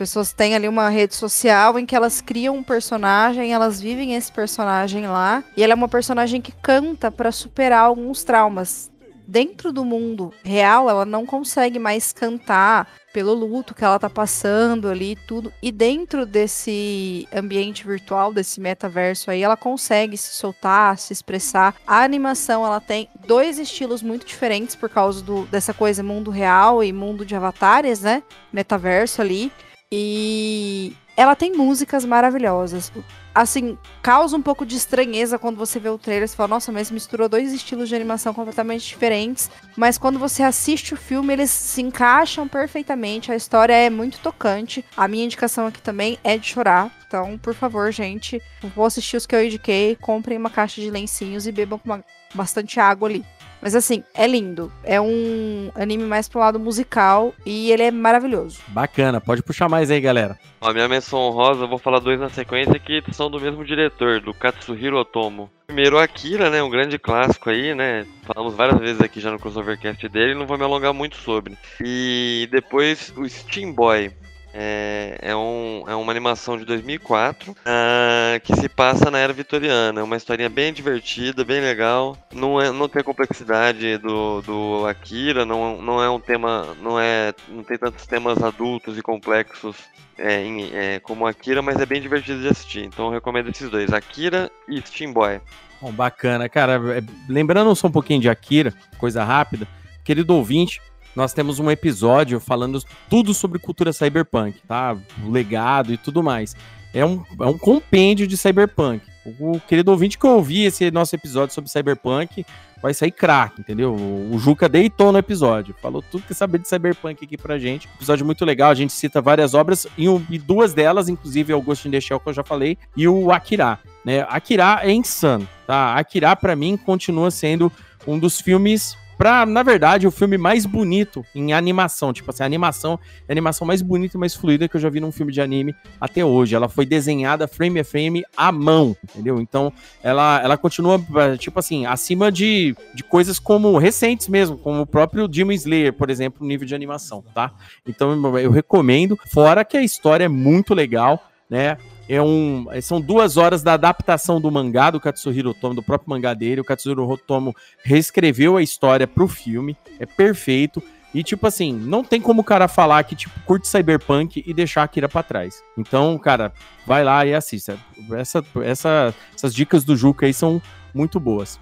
Pessoas têm ali uma rede social em que elas criam um personagem, elas vivem esse personagem lá, e ela é uma personagem que canta para superar alguns traumas. Dentro do mundo real, ela não consegue mais cantar pelo luto que ela tá passando ali tudo. E dentro desse ambiente virtual, desse metaverso aí, ela consegue se soltar, se expressar. A animação, ela tem dois estilos muito diferentes por causa do, dessa coisa mundo real e mundo de avatares, né? Metaverso ali. E ela tem músicas maravilhosas. Assim, causa um pouco de estranheza quando você vê o trailer. Você fala, nossa, mas misturou dois estilos de animação completamente diferentes. Mas quando você assiste o filme, eles se encaixam perfeitamente. A história é muito tocante. A minha indicação aqui também é de chorar. Então, por favor, gente, vou assistir os que eu indiquei. Comprem uma caixa de lencinhos e bebam com uma, bastante água ali. Mas assim, é lindo. É um anime mais pro lado musical e ele é maravilhoso. Bacana, pode puxar mais aí, galera. A minha menção honrosa, eu vou falar dois na sequência que são do mesmo diretor, do Katsuhiro Otomo. Primeiro Akira, né, um grande clássico aí, né? Falamos várias vezes aqui já no crossovercast dele, não vou me alongar muito sobre. E depois o Steam Boy. É, é, um, é uma animação de 2004 uh, ah, que se passa na era vitoriana. É uma historinha bem divertida, bem legal. Não, é, não tem a complexidade do, do Akira, não, não é um tema. Não, é, não tem tantos temas adultos e complexos é, em, é, como Akira, mas é bem divertido de assistir. Então eu recomendo esses dois: Akira e Steam Boy. Bom, bacana, cara. É, lembrando só um pouquinho de Akira, coisa rápida. Querido ouvinte, nós temos um episódio falando tudo sobre cultura cyberpunk, tá? O legado e tudo mais. É um, é um compêndio de cyberpunk. O, querido ouvinte que ouvir esse nosso episódio sobre cyberpunk vai sair craque, entendeu? O, Juca deitou no episódio, falou tudo que saber de cyberpunk aqui pra gente. Episódio muito legal, a gente cita várias obras e, um, e duas delas, inclusive, o Ghost in the Shell que eu já falei e o Akira. Né? Akira é insano, tá? Akira para mim continua sendo um dos filmes pra, na verdade, o filme mais bonito em animação. Tipo assim, a animação a animação mais bonita e mais fluida que eu já vi num filme de anime até hoje. Ela foi desenhada frame a frame à mão, entendeu? Então, ela, ela continua, tipo assim, acima de, de coisas como recentes mesmo, como o próprio Demon Slayer, por exemplo, no nível de animação, tá? Então, eu recomendo. Fora que a história é muito legal, né? É um, são duas horas da adaptação do mangá do Katsuhiro Otomo, do próprio mangá dele. O Katsuhiro Otomo reescreveu a história pro filme. É perfeito. E, tipo assim, não tem como o cara falar que, tipo, curte Cyberpunk e deixar a Akira pra trás. Então, cara, vai lá e assista. Essa, essa, essas dicas do Juca aí são muito boas.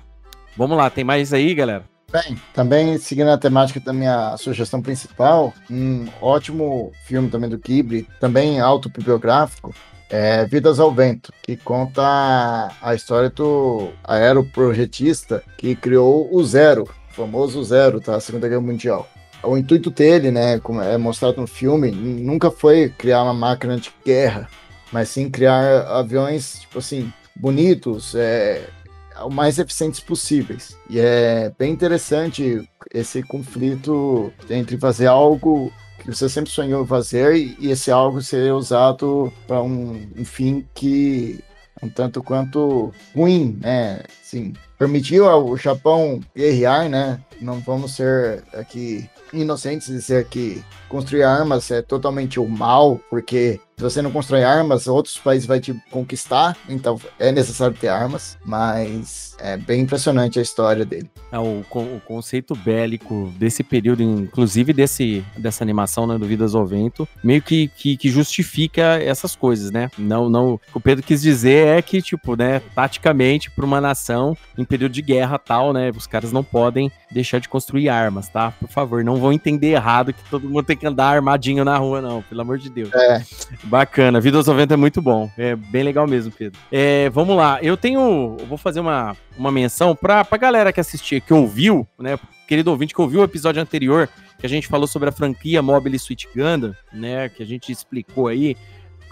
Vamos lá, tem mais aí, galera? Bem, também seguindo a temática da minha sugestão principal, um ótimo filme também do Ghibli, também autobiográfico, é Vidas ao Vento, que conta a história do aeroprojetista que criou o Zero, o famoso Zero, tá? Segunda Guerra Mundial. O intuito dele, né, como é mostrado no filme, nunca foi criar uma máquina de guerra, mas sim criar aviões, tipo assim, bonitos, é, o mais eficientes possíveis. E é bem interessante esse conflito entre fazer algo você sempre sonhou fazer e, e esse algo ser usado para um, um, fim que um tanto quanto ruim, né? Sim, permitiu ao Japão guerrear, né? Não vamos ser aqui inocentes de dizer que construir armas é totalmente o mal, porque se você não constrói armas, outros países vão te conquistar, então é necessário ter armas, mas é bem impressionante a história dele. É, o, o conceito bélico desse período, inclusive desse, dessa animação né, do Vidas ao Vento, meio que, que, que, justifica essas coisas, né? Não, não, o que o Pedro quis dizer é que, tipo, né, taticamente, para uma nação, em período de guerra tal, né? Os caras não podem deixar de construir armas, tá? Por favor, não vão entender errado que todo mundo tem que andar armadinho na rua, não, pelo amor de Deus. É. Bacana, Vida aos 90 é muito bom. É bem legal mesmo, Pedro. É, vamos lá, eu tenho. Eu vou fazer uma, uma menção pra, pra galera que assistiu, que ouviu, né? Querido ouvinte que ouviu o episódio anterior, que a gente falou sobre a franquia Mobile Suit Gundam, né? Que a gente explicou aí,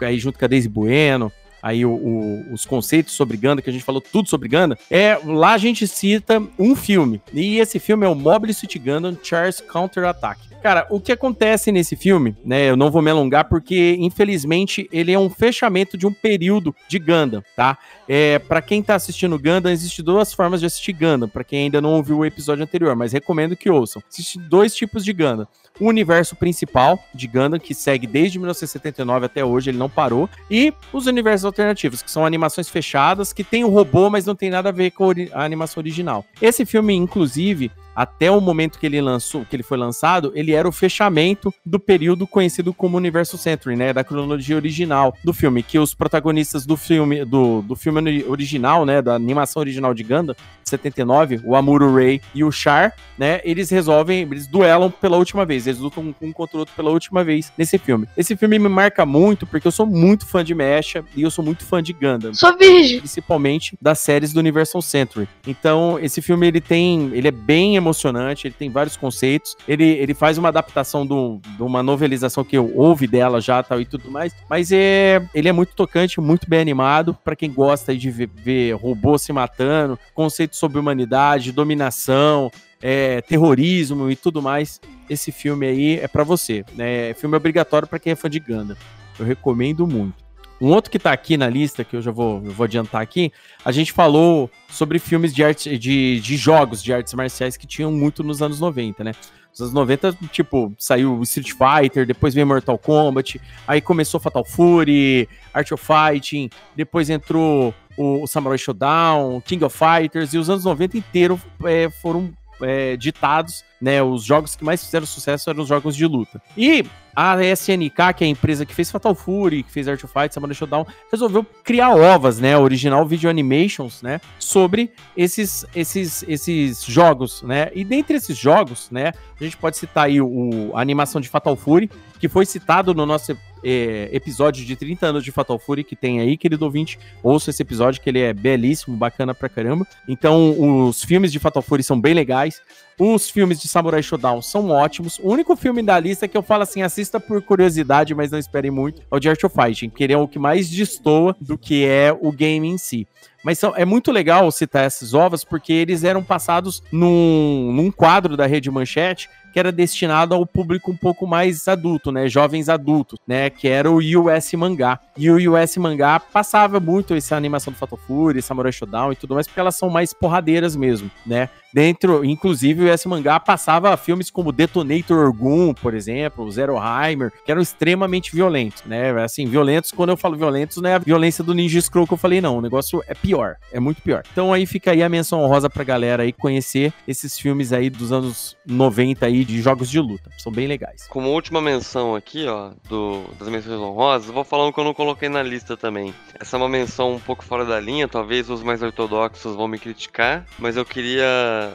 aí junto com a Daisy Bueno, aí o- o- os conceitos sobre Gundam, que a gente falou tudo sobre Gundam, é, lá a gente cita um filme, e esse filme é o Mobile Suit Gundam Charles Counter Attack. Cara, o que acontece nesse filme, né, eu não vou me alongar porque, infelizmente, ele é um fechamento de um período de Gundam, tá? É, para quem tá assistindo Gundam, existem duas formas de assistir Gundam, para quem ainda não ouviu o episódio anterior, mas recomendo que ouçam. Existem dois tipos de Gundam. O universo principal de Gundam, que segue desde 1979 até hoje, ele não parou, e os universos alternativos, que são animações fechadas, que tem o robô, mas não tem nada a ver com a animação original. Esse filme, inclusive, até o momento que ele lançou, que ele foi lançado, ele era o fechamento do período conhecido como Universo Century, né, da cronologia original do filme, que os protagonistas do filme do, do filme ori- original, né, da animação original de Gundam, de 79, o Amuro Ray e o Char, né, eles resolvem, eles duelam pela última vez, eles lutam um contra o outro pela última vez nesse filme. Esse filme me marca muito porque eu sou muito fã de Mecha e eu sou muito fã de Gundam. Sou virgem. Principalmente das séries do Universal Century. Então, esse filme ele tem, ele é bem emocionante, ele tem vários conceitos. Ele, ele faz uma adaptação do- de uma novelização que eu ouvi dela já tal e tudo mais, mas é, ele é muito tocante, muito bem animado Pra quem gosta de ver, ver robôs se matando, conceitos sobre humanidade, dominação, é, terrorismo e tudo mais. Esse filme aí é pra você, né? Filme obrigatório pra quem é fã de Gundam. Eu recomendo muito. Um outro que tá aqui na lista, que eu já vou, eu vou adiantar aqui, a gente falou sobre filmes de, arte, de, de jogos de artes marciais que tinham muito nos anos 90, né? Nos anos 90, tipo, saiu Street Fighter, depois veio Mortal Kombat, aí começou Fatal Fury, Art of Fighting, depois entrou o, o Samurai Showdown, King of Fighters, e os anos 90 inteiro é, foram é, ditados, né? Os jogos que mais fizeram sucesso eram os jogos de luta. E a SNK, que é a empresa que fez Fatal Fury, que fez Art of Fight, Samurai Showdown, resolveu criar ovas, né? Original Video Animations, né? Sobre esses, esses, esses jogos, né? E dentre esses jogos, né? A gente pode citar aí o, a animação de Fatal Fury, que foi citado no nosso é, episódio de 30 anos de Fatal Fury que tem aí, querido ouvinte. Ouça esse episódio que ele é belíssimo, bacana pra caramba. Então, os filmes de Fatal Fury são bem legais. Os filmes de Samurai Shodown são ótimos. O único filme da lista que eu falo assim, assista por curiosidade, mas não esperem muito, é o de Art of Fighting, que ele é o que mais destoa do que é o game em si. Mas são, é muito legal citar esses ovos, porque eles eram passados num, num quadro da Rede Manchete que era destinado ao público um pouco mais adulto, né? Jovens adultos, né? Que era o US Mangá. E o US Mangá passava muito essa animação do Fatal Fury, Samurai Shodown e tudo mais, porque elas são mais porradeiras mesmo, né? Dentro, inclusive, o US Mangá passava filmes como Detonator Orgun, por exemplo, Zeroheimer, que eram extremamente violentos, né? Assim, violentos, quando eu falo violentos, não é a violência do Ninja Scroll que eu falei, não. O negócio é pior, é muito pior. Então aí fica aí a menção honrosa pra galera aí conhecer esses filmes aí dos anos 90 aí de jogos de luta. São bem legais. Como última menção aqui, ó, do, das menções honrosas, vou falar um que eu não coloquei na lista também. Essa é uma menção um pouco fora da linha, talvez os mais ortodoxos vão me criticar, mas eu queria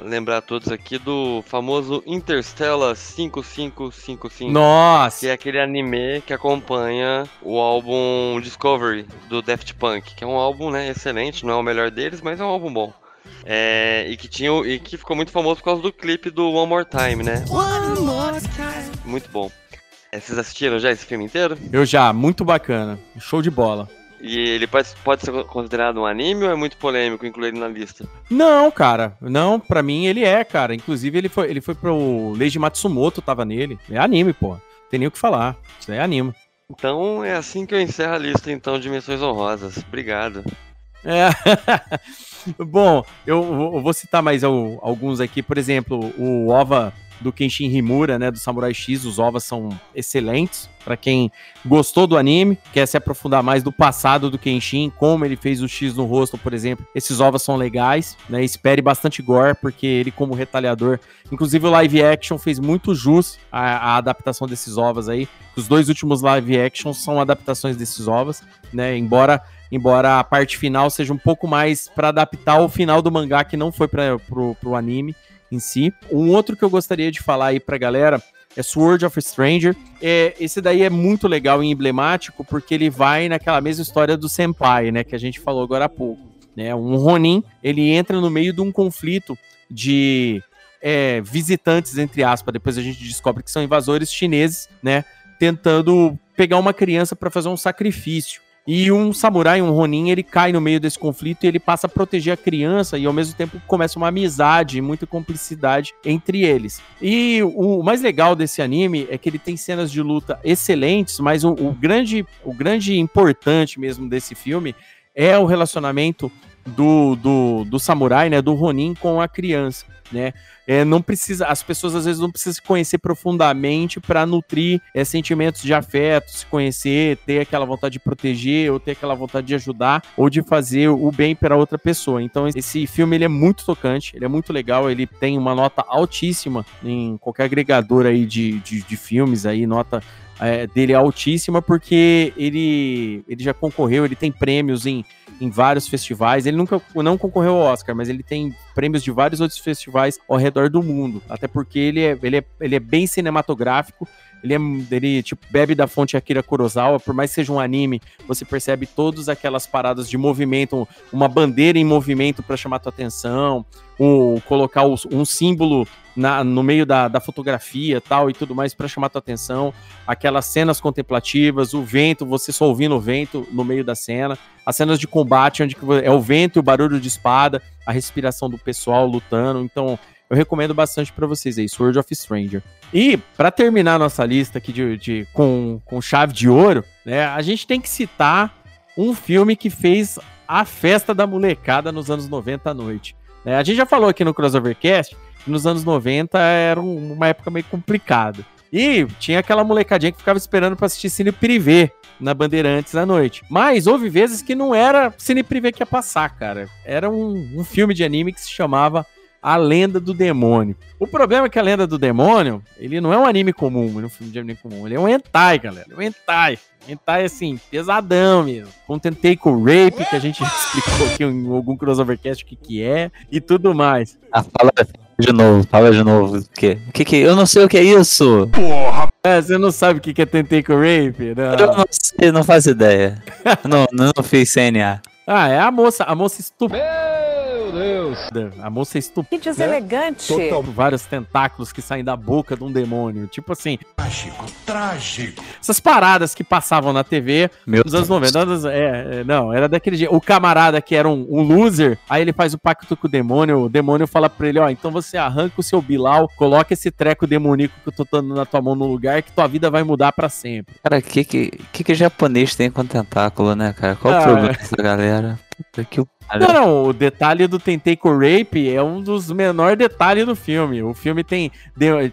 lembrar a todos aqui do famoso Interstellar 5555. Nossa! Que é aquele anime que acompanha o álbum Discovery do Daft Punk, que é um álbum, né, excelente, não é o melhor deles, mas é um álbum bom. É, e que tinha e que ficou muito famoso por causa do clipe do One More Time, né? One more time. Muito bom. É, vocês assistiram já esse filme inteiro? Eu já, muito bacana. Show de bola. E ele pode, pode ser considerado um anime ou é muito polêmico incluir ele na lista? Não, cara. Não, pra mim ele é, cara. Inclusive ele foi, ele foi pro Leiji Matsumoto, tava nele. É anime, pô. Tem nem o que falar. Isso aí é anime. Então é assim que eu encerro a lista então de menções honrosas. Obrigado. É. Bom, eu, vou citar mais al- alguns aqui. Por exemplo, o OVA do Kenshin Himura, né, do Samurai X, os ovas são excelentes. Pra quem gostou do anime, quer se aprofundar mais do passado do Kenshin, como ele fez o X no rosto, por exemplo, esses ovas são legais, né? Espere bastante gore, porque ele, como retalhador, inclusive o live action fez muito jus à, à adaptação desses ovas aí. Os dois últimos live actions são adaptações desses ovas, né? Embora embora a parte final seja um pouco mais para adaptar o final do mangá que não foi para pro, anime em si. Um outro que eu gostaria de falar aí pra galera é Sword of Stranger. É, esse daí é muito legal e emblemático porque ele vai naquela mesma história do Senpai, né, que a gente falou agora há pouco. Né? Um Ronin, ele entra no meio de um conflito de é, visitantes, entre aspas, depois a gente descobre que são invasores chineses, né, tentando pegar uma criança para fazer um sacrifício. E um samurai, um Ronin, ele cai no meio desse conflito e ele passa a proteger a criança e ao mesmo tempo começa uma amizade, muita cumplicidade entre eles. E o mais legal desse anime é que ele tem cenas de luta excelentes, mas o, o grande, o grande importante mesmo desse filme é o relacionamento do, do, do samurai, né, do Ronin com a criança, né? É, não precisa, as pessoas às vezes não precisam se conhecer profundamente para nutrir é, sentimentos de afeto, se conhecer, ter aquela vontade de proteger ou ter aquela vontade de ajudar ou de fazer o bem para outra pessoa. Então esse filme ele é muito tocante, ele é muito legal, ele tem uma nota altíssima em qualquer agregador aí de, de, de filmes aí, nota é, dele é altíssima porque ele, ele já concorreu, ele tem prêmios em, em vários festivais. Ele nunca não concorreu ao Oscar, mas ele tem prêmios de vários outros festivais ao redor do mundo. Até porque ele é, ele é, ele é bem cinematográfico. Ele, é, ele tipo, bebe da fonte Akira Kurosawa, por mais que seja um anime, você percebe todas aquelas paradas de movimento, uma bandeira em movimento para chamar tua atenção, um, colocar um símbolo na, no meio da, da fotografia tal e tudo mais para chamar tua atenção, aquelas cenas contemplativas, o vento, você só ouvindo o vento no meio da cena, as cenas de combate onde é o vento o barulho de espada, a respiração do pessoal lutando, então eu recomendo bastante para vocês aí, Sword of Stranger. E para terminar nossa lista aqui de, de, com, com chave de ouro, né, a gente tem que citar um filme que fez a festa da molecada nos anos 90 à noite. É, a gente já falou aqui no Crossovercast que nos anos 90 era uma época meio complicada. E tinha aquela molecadinha que ficava esperando para assistir Cine Privé na Bandeirantes à noite. Mas houve vezes que não era Cine Privé que ia passar, cara. Era um, um filme de anime que se chamava A Lenda do Demônio. O problema é que A Lenda do Demônio, ele não é um anime comum, não é um filme de anime comum. Ele é um hentai, galera. É um hentai. Hentai, assim, pesadão mesmo. Com Tentacle Rape, que a gente explicou aqui em algum crossovercast o que que é, e tudo mais. Ah, fala de novo, fala de novo. O que? O que que... Eu não sei o que é isso. Porra! É, você não sabe o que que é Tentacle Rape? Não. Eu não sei, não faço ideia. não, não fiz CNA. Ah, é a moça, a moça estúpida. Deus! A moça é estúpida. Que deselegante. Total, vários tentáculos que saem da boca de um demônio. Tipo assim. Trágico, trágico. Essas paradas que passavam na TV Meu nos anos 90. anos- É, é, não, era daquele jeito. O camarada que era um, um loser, aí ele faz o pacto com o demônio. O demônio fala pra ele: Ó, então você arranca o seu Bilal, coloca esse treco demoníaco que eu tô dando na tua mão no lugar, que tua vida vai mudar pra sempre. Cara, o que que, que que japonês tem com tentáculo, né, cara? Qual Ah, o problema é. dessa galera? Puta que o Não, não, o detalhe do Tentacle Rape é um dos menores detalhes do filme. O filme tem,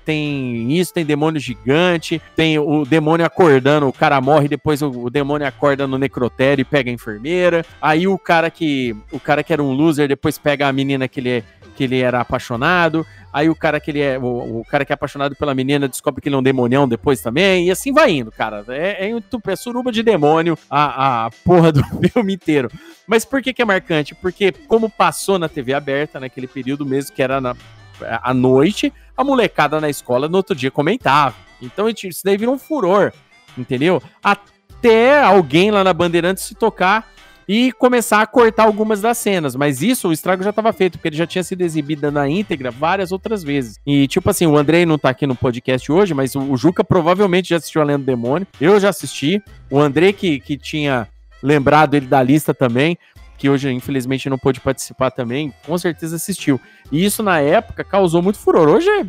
tem isso, tem demônio gigante, tem o demônio acordando, o cara morre, depois o, o demônio acorda no necrotério e pega a enfermeira. Aí o cara que o cara que era um loser depois pega a menina que ele, que ele era apaixonado. Aí o cara que ele é o, o cara que é apaixonado pela menina descobre que ele é um demonião depois também, e assim vai indo, cara. É, é, é suruba de demônio a, a porra do filme inteiro. Mas por que, que é marcante? Porque, como passou na TV aberta naquele período mesmo, que era na, à noite, a molecada na escola no outro dia comentava. Então isso daí virou um furor, entendeu? Até alguém lá na Bandeirantes se tocar e começar a cortar algumas das cenas. Mas isso, o estrago já estava feito, porque ele já tinha sido exibido na íntegra várias outras vezes. E, tipo assim, o Andrei não tá aqui no podcast hoje, mas o, Juca provavelmente já assistiu a Lenda do Demônio. Eu já assisti. O Andrei, que, que tinha lembrado ele da lista também, que hoje infelizmente não pôde participar também, com certeza assistiu. E isso na época causou muito furor. Hoje é,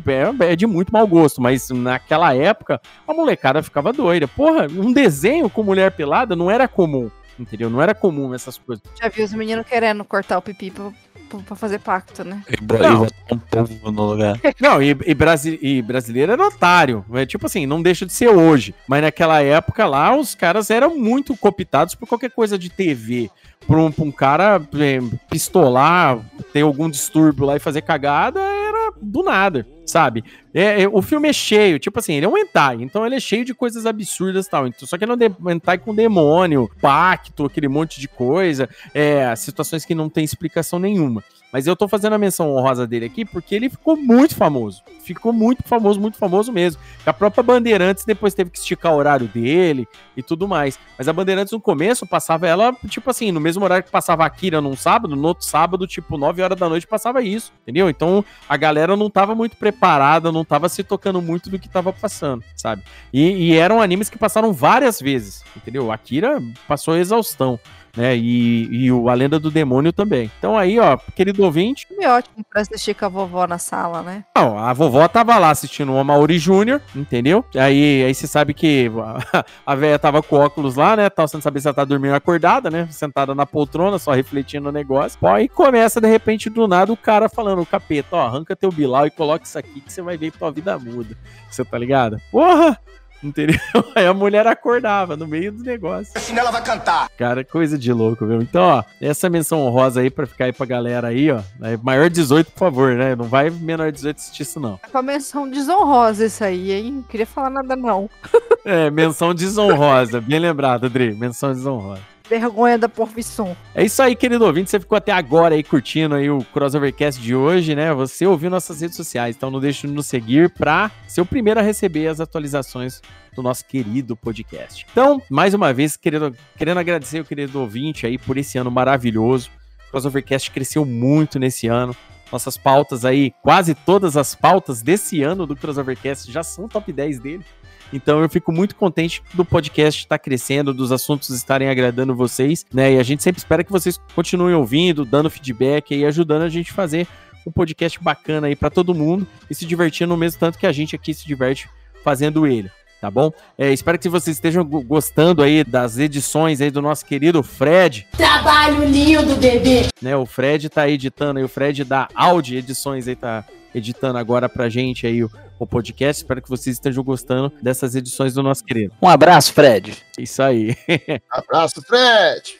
é- é de muito mau gosto, mas naquela época a molecada ficava doida. Porra, um desenho com mulher pelada não era comum, entendeu? Não era comum essas coisas. Já vi os meninos querendo cortar o pipi pra pra pra fazer pacto, né? E, e Não. um povo no lugar. Não, e, e, brasi- e brasileiro era otário. É, tipo assim, não deixa de ser hoje. Mas naquela época lá, os caras eram muito cooptados por qualquer coisa de TV. Por um, pra um cara é, pistolar, ter algum distúrbio lá e fazer cagada, era do nada, sabe? É, é, o filme é cheio, tipo assim, ele é um hentai, então ele é cheio de coisas absurdas e tal. Então, só que ele é um hentai com demônio, pacto, aquele monte de coisa, é, situações que não tem explicação nenhuma. Mas eu tô fazendo a menção honrosa dele aqui porque ele ficou muito famoso. Ficou muito famoso, muito famoso mesmo. A própria Bandeirantes depois teve que esticar o horário dele e tudo mais. Mas a Bandeirantes no começo passava ela, tipo assim, no mesmo horário que passava a Akira num sábado, no outro sábado, tipo, 9 horas da noite passava isso, entendeu? Então a galera não tava muito preparada, não tava se tocando muito do que tava passando, sabe? E, e eram animes que passaram várias vezes, entendeu? Akira passou exaustão. Né, e, e o A Lenda do Demônio também. Então aí, ó, querido ouvinte, Filme ótimo pra assistir com a vovó na sala, né? não, a vovó tava lá assistindo o Amaury Júnior, entendeu? Aí, aí você sabe que a, a velha tava com óculos lá, né? Tava sem saber se ela tá dormindo acordada, né? Sentada na poltrona, só refletindo no negócio. Pô, aí começa, de repente, do nada, o cara falando, o capeta, ó, arranca teu bilau e coloca isso aqui que você vai ver que tua vida muda. Você tá ligado? Porra! Entendeu? Aí a mulher acordava no meio do negócio. Assim ela vai cantar. Cara, coisa de louco, viu? Então, ó, essa menção honrosa aí pra ficar aí pra galera aí, ó. É maior 18, por favor, né? Não vai menor 18 assistir isso, não. É com a menção desonrosa isso aí, hein? Não queria falar nada, não. É, menção desonrosa. Bem lembrado, Adri. Menção desonrosa. Vergonha da profissão. É isso aí, querido ouvinte. Você ficou até agora aí curtindo aí o Crossovercast de hoje, né? Você ouviu nossas redes sociais, então não deixe de nos seguir pra ser o primeiro a receber as atualizações do nosso querido podcast. Então, mais uma vez, querido, querendo agradecer o querido ouvinte aí por esse ano maravilhoso. O Crossovercast cresceu muito nesse ano. Nossas pautas aí, quase todas as pautas desse ano do Crossovercast já são top 10 dele. Então eu fico muito contente do podcast estar crescendo, dos assuntos estarem agradando vocês, né? E a gente sempre espera que vocês continuem ouvindo, dando feedback e ajudando a gente a fazer um podcast bacana aí para todo mundo e se divertindo o mesmo tanto que a gente aqui se diverte fazendo ele. Tá bom? É, espero que vocês estejam go- gostando aí das edições aí do nosso querido Fred, Trabalho lindo, bebê. né? O Fred tá editando aí, o Fred da Audi Edições aí tá editando agora pra gente aí o, o podcast. Espero que vocês estejam gostando dessas edições do nosso querido. Um abraço, Fred. Isso aí. Abraço, Fred!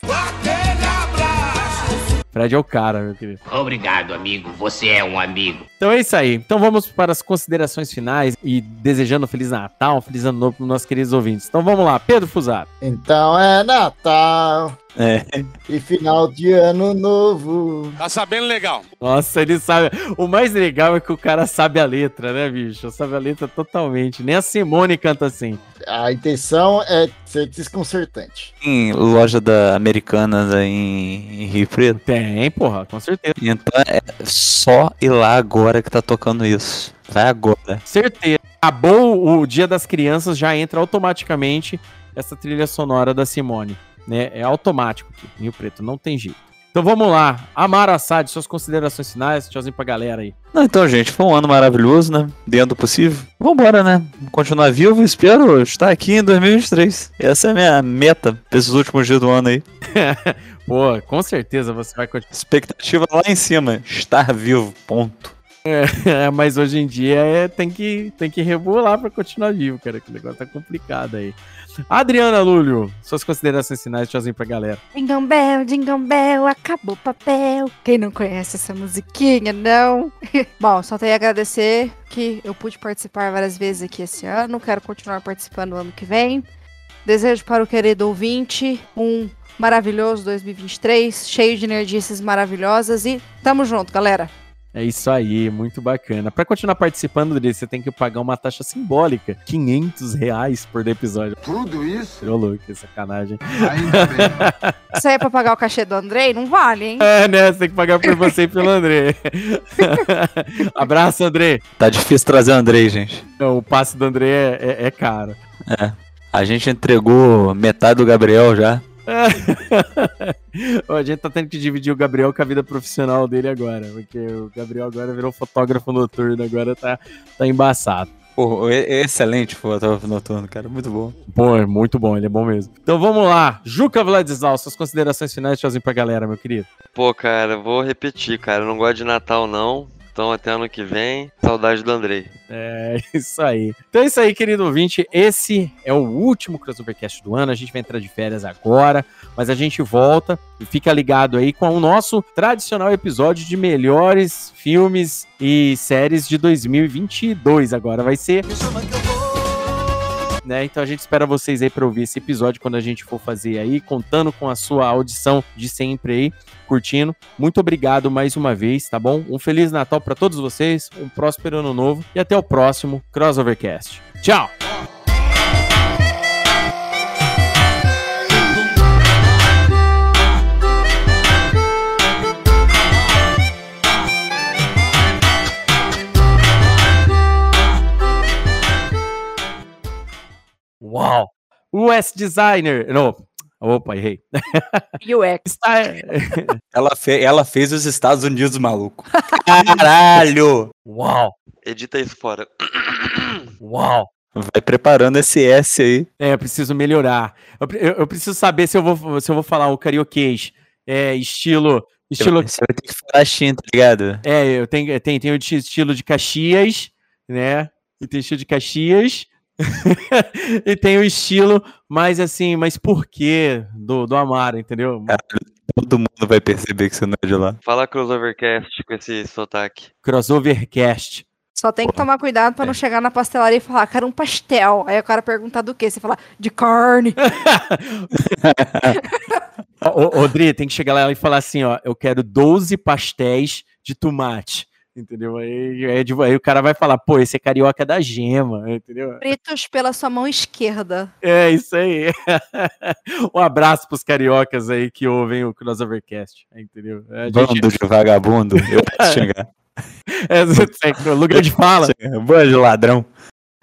Fred é o cara, meu querido. Obrigado, amigo. Você é um amigo. Então é isso aí. Então vamos para as considerações finais e desejando um Feliz Natal, Feliz Ano Novo para os nossos queridos ouvintes. Então vamos lá, Pedro Fusato. Então é Natal É. e final de ano novo. Tá sabendo legal. Nossa, ele sabe. O mais legal é que o cara sabe a letra, né, bicho? Sabe a letra totalmente. Nem a Simone canta assim. A intenção é ser desconcertante. Em loja da Americanas aí em, em Rio Preto. Tem, porra, com certeza. Então é só ir lá agora que tá tocando isso. Vai agora. Certeza. Acabou o Dia das Crianças, já entra automaticamente essa trilha sonora da Simone. Né? É automático aqui, Rio Preto, não tem jeito. Então vamos lá. Amaro Assad, suas considerações finais, tchauzinho pra galera aí. Não, então, gente, foi um ano maravilhoso, né? Dentro do possível. Vambora, né? Continuar vivo espero estar aqui em 2023. Essa é a minha meta pra esses últimos dias do ano aí. Pô, com certeza você vai continuar. Expectativa lá em cima. Estar vivo, ponto. É, mas hoje em dia é, tem, que, tem que rebolar pra continuar vivo, cara. Que negócio tá complicado aí. Adriana Lúlio, suas considerações finais, tchauzinho pra galera. Jingle Bell, Jingle Bell, acabou o papel. Quem não conhece essa musiquinha, não? Bom, só tenho a agradecer que eu pude participar várias vezes aqui esse ano. Quero continuar participando no ano que vem. Desejo para o querido ouvinte um maravilhoso 2023, cheio de energias maravilhosas e tamo junto, galera. É isso aí, muito bacana. Pra continuar participando dele, você tem que pagar uma taxa simbólica, 500 reais por episódio. Tudo isso? Ô, louco, que sacanagem. Ainda bem. Isso aí é pra pagar o cachê do Andrei? Não vale, hein? É, né? Você tem que pagar por você e pelo André. Abraço, André. Tá difícil trazer o Andrei, gente. Não, o passe do André é, é- é caro. É. A gente entregou metade do Gabriel já. A gente tá tendo que dividir o Gabriel com a vida profissional dele agora, porque o Gabriel agora virou fotógrafo noturno, agora tá, tá embaçado. Pô, excelente fotógrafo noturno, cara. Muito bom. Bom, é muito bom, ele é bom mesmo. Então vamos lá. Juca Vladislau, suas considerações finais, tchauzinho pra galera, meu querido. Pô, cara, vou repetir, cara. Eu não gosto de Natal, não. Então até ano que vem. Saudade do Andrei. É isso aí. Então é isso aí, querido ouvinte. Esse é o último Crossovercast do ano. A gente vai entrar de férias agora, mas a gente volta e fica ligado aí com o nosso tradicional episódio de melhores filmes e séries de 2022. Agora vai ser. Né? Então a gente espera vocês aí para ouvir esse episódio quando a gente for fazer aí, contando com a sua audição de sempre aí, curtindo. Muito obrigado mais uma vez, tá bom? Um feliz Natal para todos vocês, um próspero ano novo e até o próximo Crossovercast. Tchau. Uau! US Designer. Não. Opa, errei. UX. Está... Ela, fe ela fez os Estados Unidos, maluco. Caralho! Uau! Edita isso fora. Uau! Vai preparando esse S aí. É, eu preciso melhorar. Eu, eu- eu preciso saber se eu vou, se eu vou falar o carioquês. É, estilo. Estilo. Você vai ter que falar Shin, tá ligado? É, eu tenho, tem, tem o de- estilo de Caxias, né? E tem estilo de Caxias. e tem o estilo mais assim, mas por quê? Do, do Amaro, entendeu? Todo mundo vai perceber que você não é de lá. Fala Crossovercast com esse sotaque. Crossovercast. Só tem que tomar cuidado pra não chegar na pastelaria e falar, quero um pastel. Aí o cara perguntar do quê? Você fala, de carne. Dri, tem que chegar lá e falar assim, ó, eu quero 12 pastéis de tomate. Entendeu? Aí, aí, aí o cara vai falar, pô, esse é carioca da gema, entendeu? Fritos pela sua mão esquerda. É isso aí. um abraço pros cariocas aí que ouvem o Crossovercast, entendeu? A gente- Bando de vagabundo, eu posso chegar. É, é, lugar de fala. Bando de ladrão.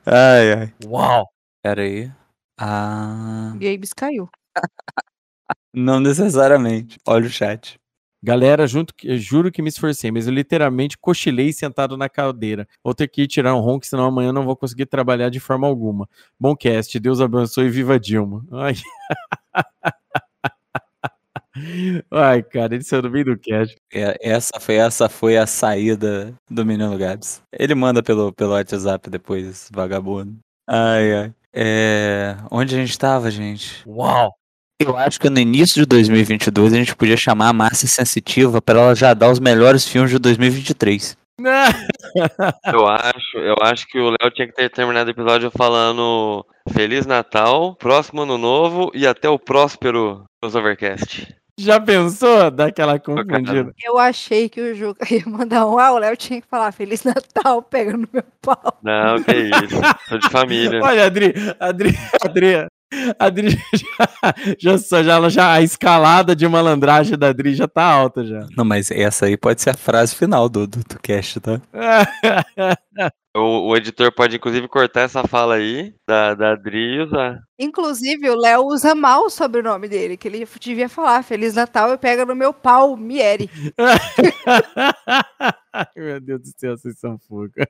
Ai, ai. Uau. Pera aí. Ah. Gabes caiu. Não necessariamente. Olha o chat. Galera, junto, juro que me esforcei, mas eu literalmente cochilei sentado na cadeira. Vou ter que ir tirar um ronco, senão amanhã não vou conseguir trabalhar de forma alguma. Bom cast, Deus abençoe e viva Dilma. Ai, Ai cara, ele saiu do meio do cast. É, Essa foi, essa foi a saída do menino Gabs. Ele manda pelo, pelo WhatsApp depois, vagabundo. Ai, ai. É... Onde a gente tava, gente? Uau! Eu acho que no início de 2022 a gente podia chamar a Márcia Sensitiva para ela já dar os melhores filmes de 2023. Eu acho, eu acho que o Léo tinha que ter terminado o episódio falando Feliz Natal, próximo ano novo e até o próspero Crossovercast. Já pensou daquela confundida? Eu achei que o Juca ia mandar um. Ah, o Léo tinha que falar Feliz Natal, pega no meu pau. Não, que isso. Sou de família. Olha, Adri, Adri, Adri, Adri já, já, já, já a escalada de malandragem da Adri já tá alta já. Não, mas essa aí pode ser a frase final do, do, do cast, tá? O, o editor pode inclusive cortar essa fala aí da, da Adri e usar. Inclusive, o Léo usa mal o sobrenome dele, que ele devia falar Feliz Natal e pega no meu pau, Mieri. Meu Deus do céu, vocês são fuga.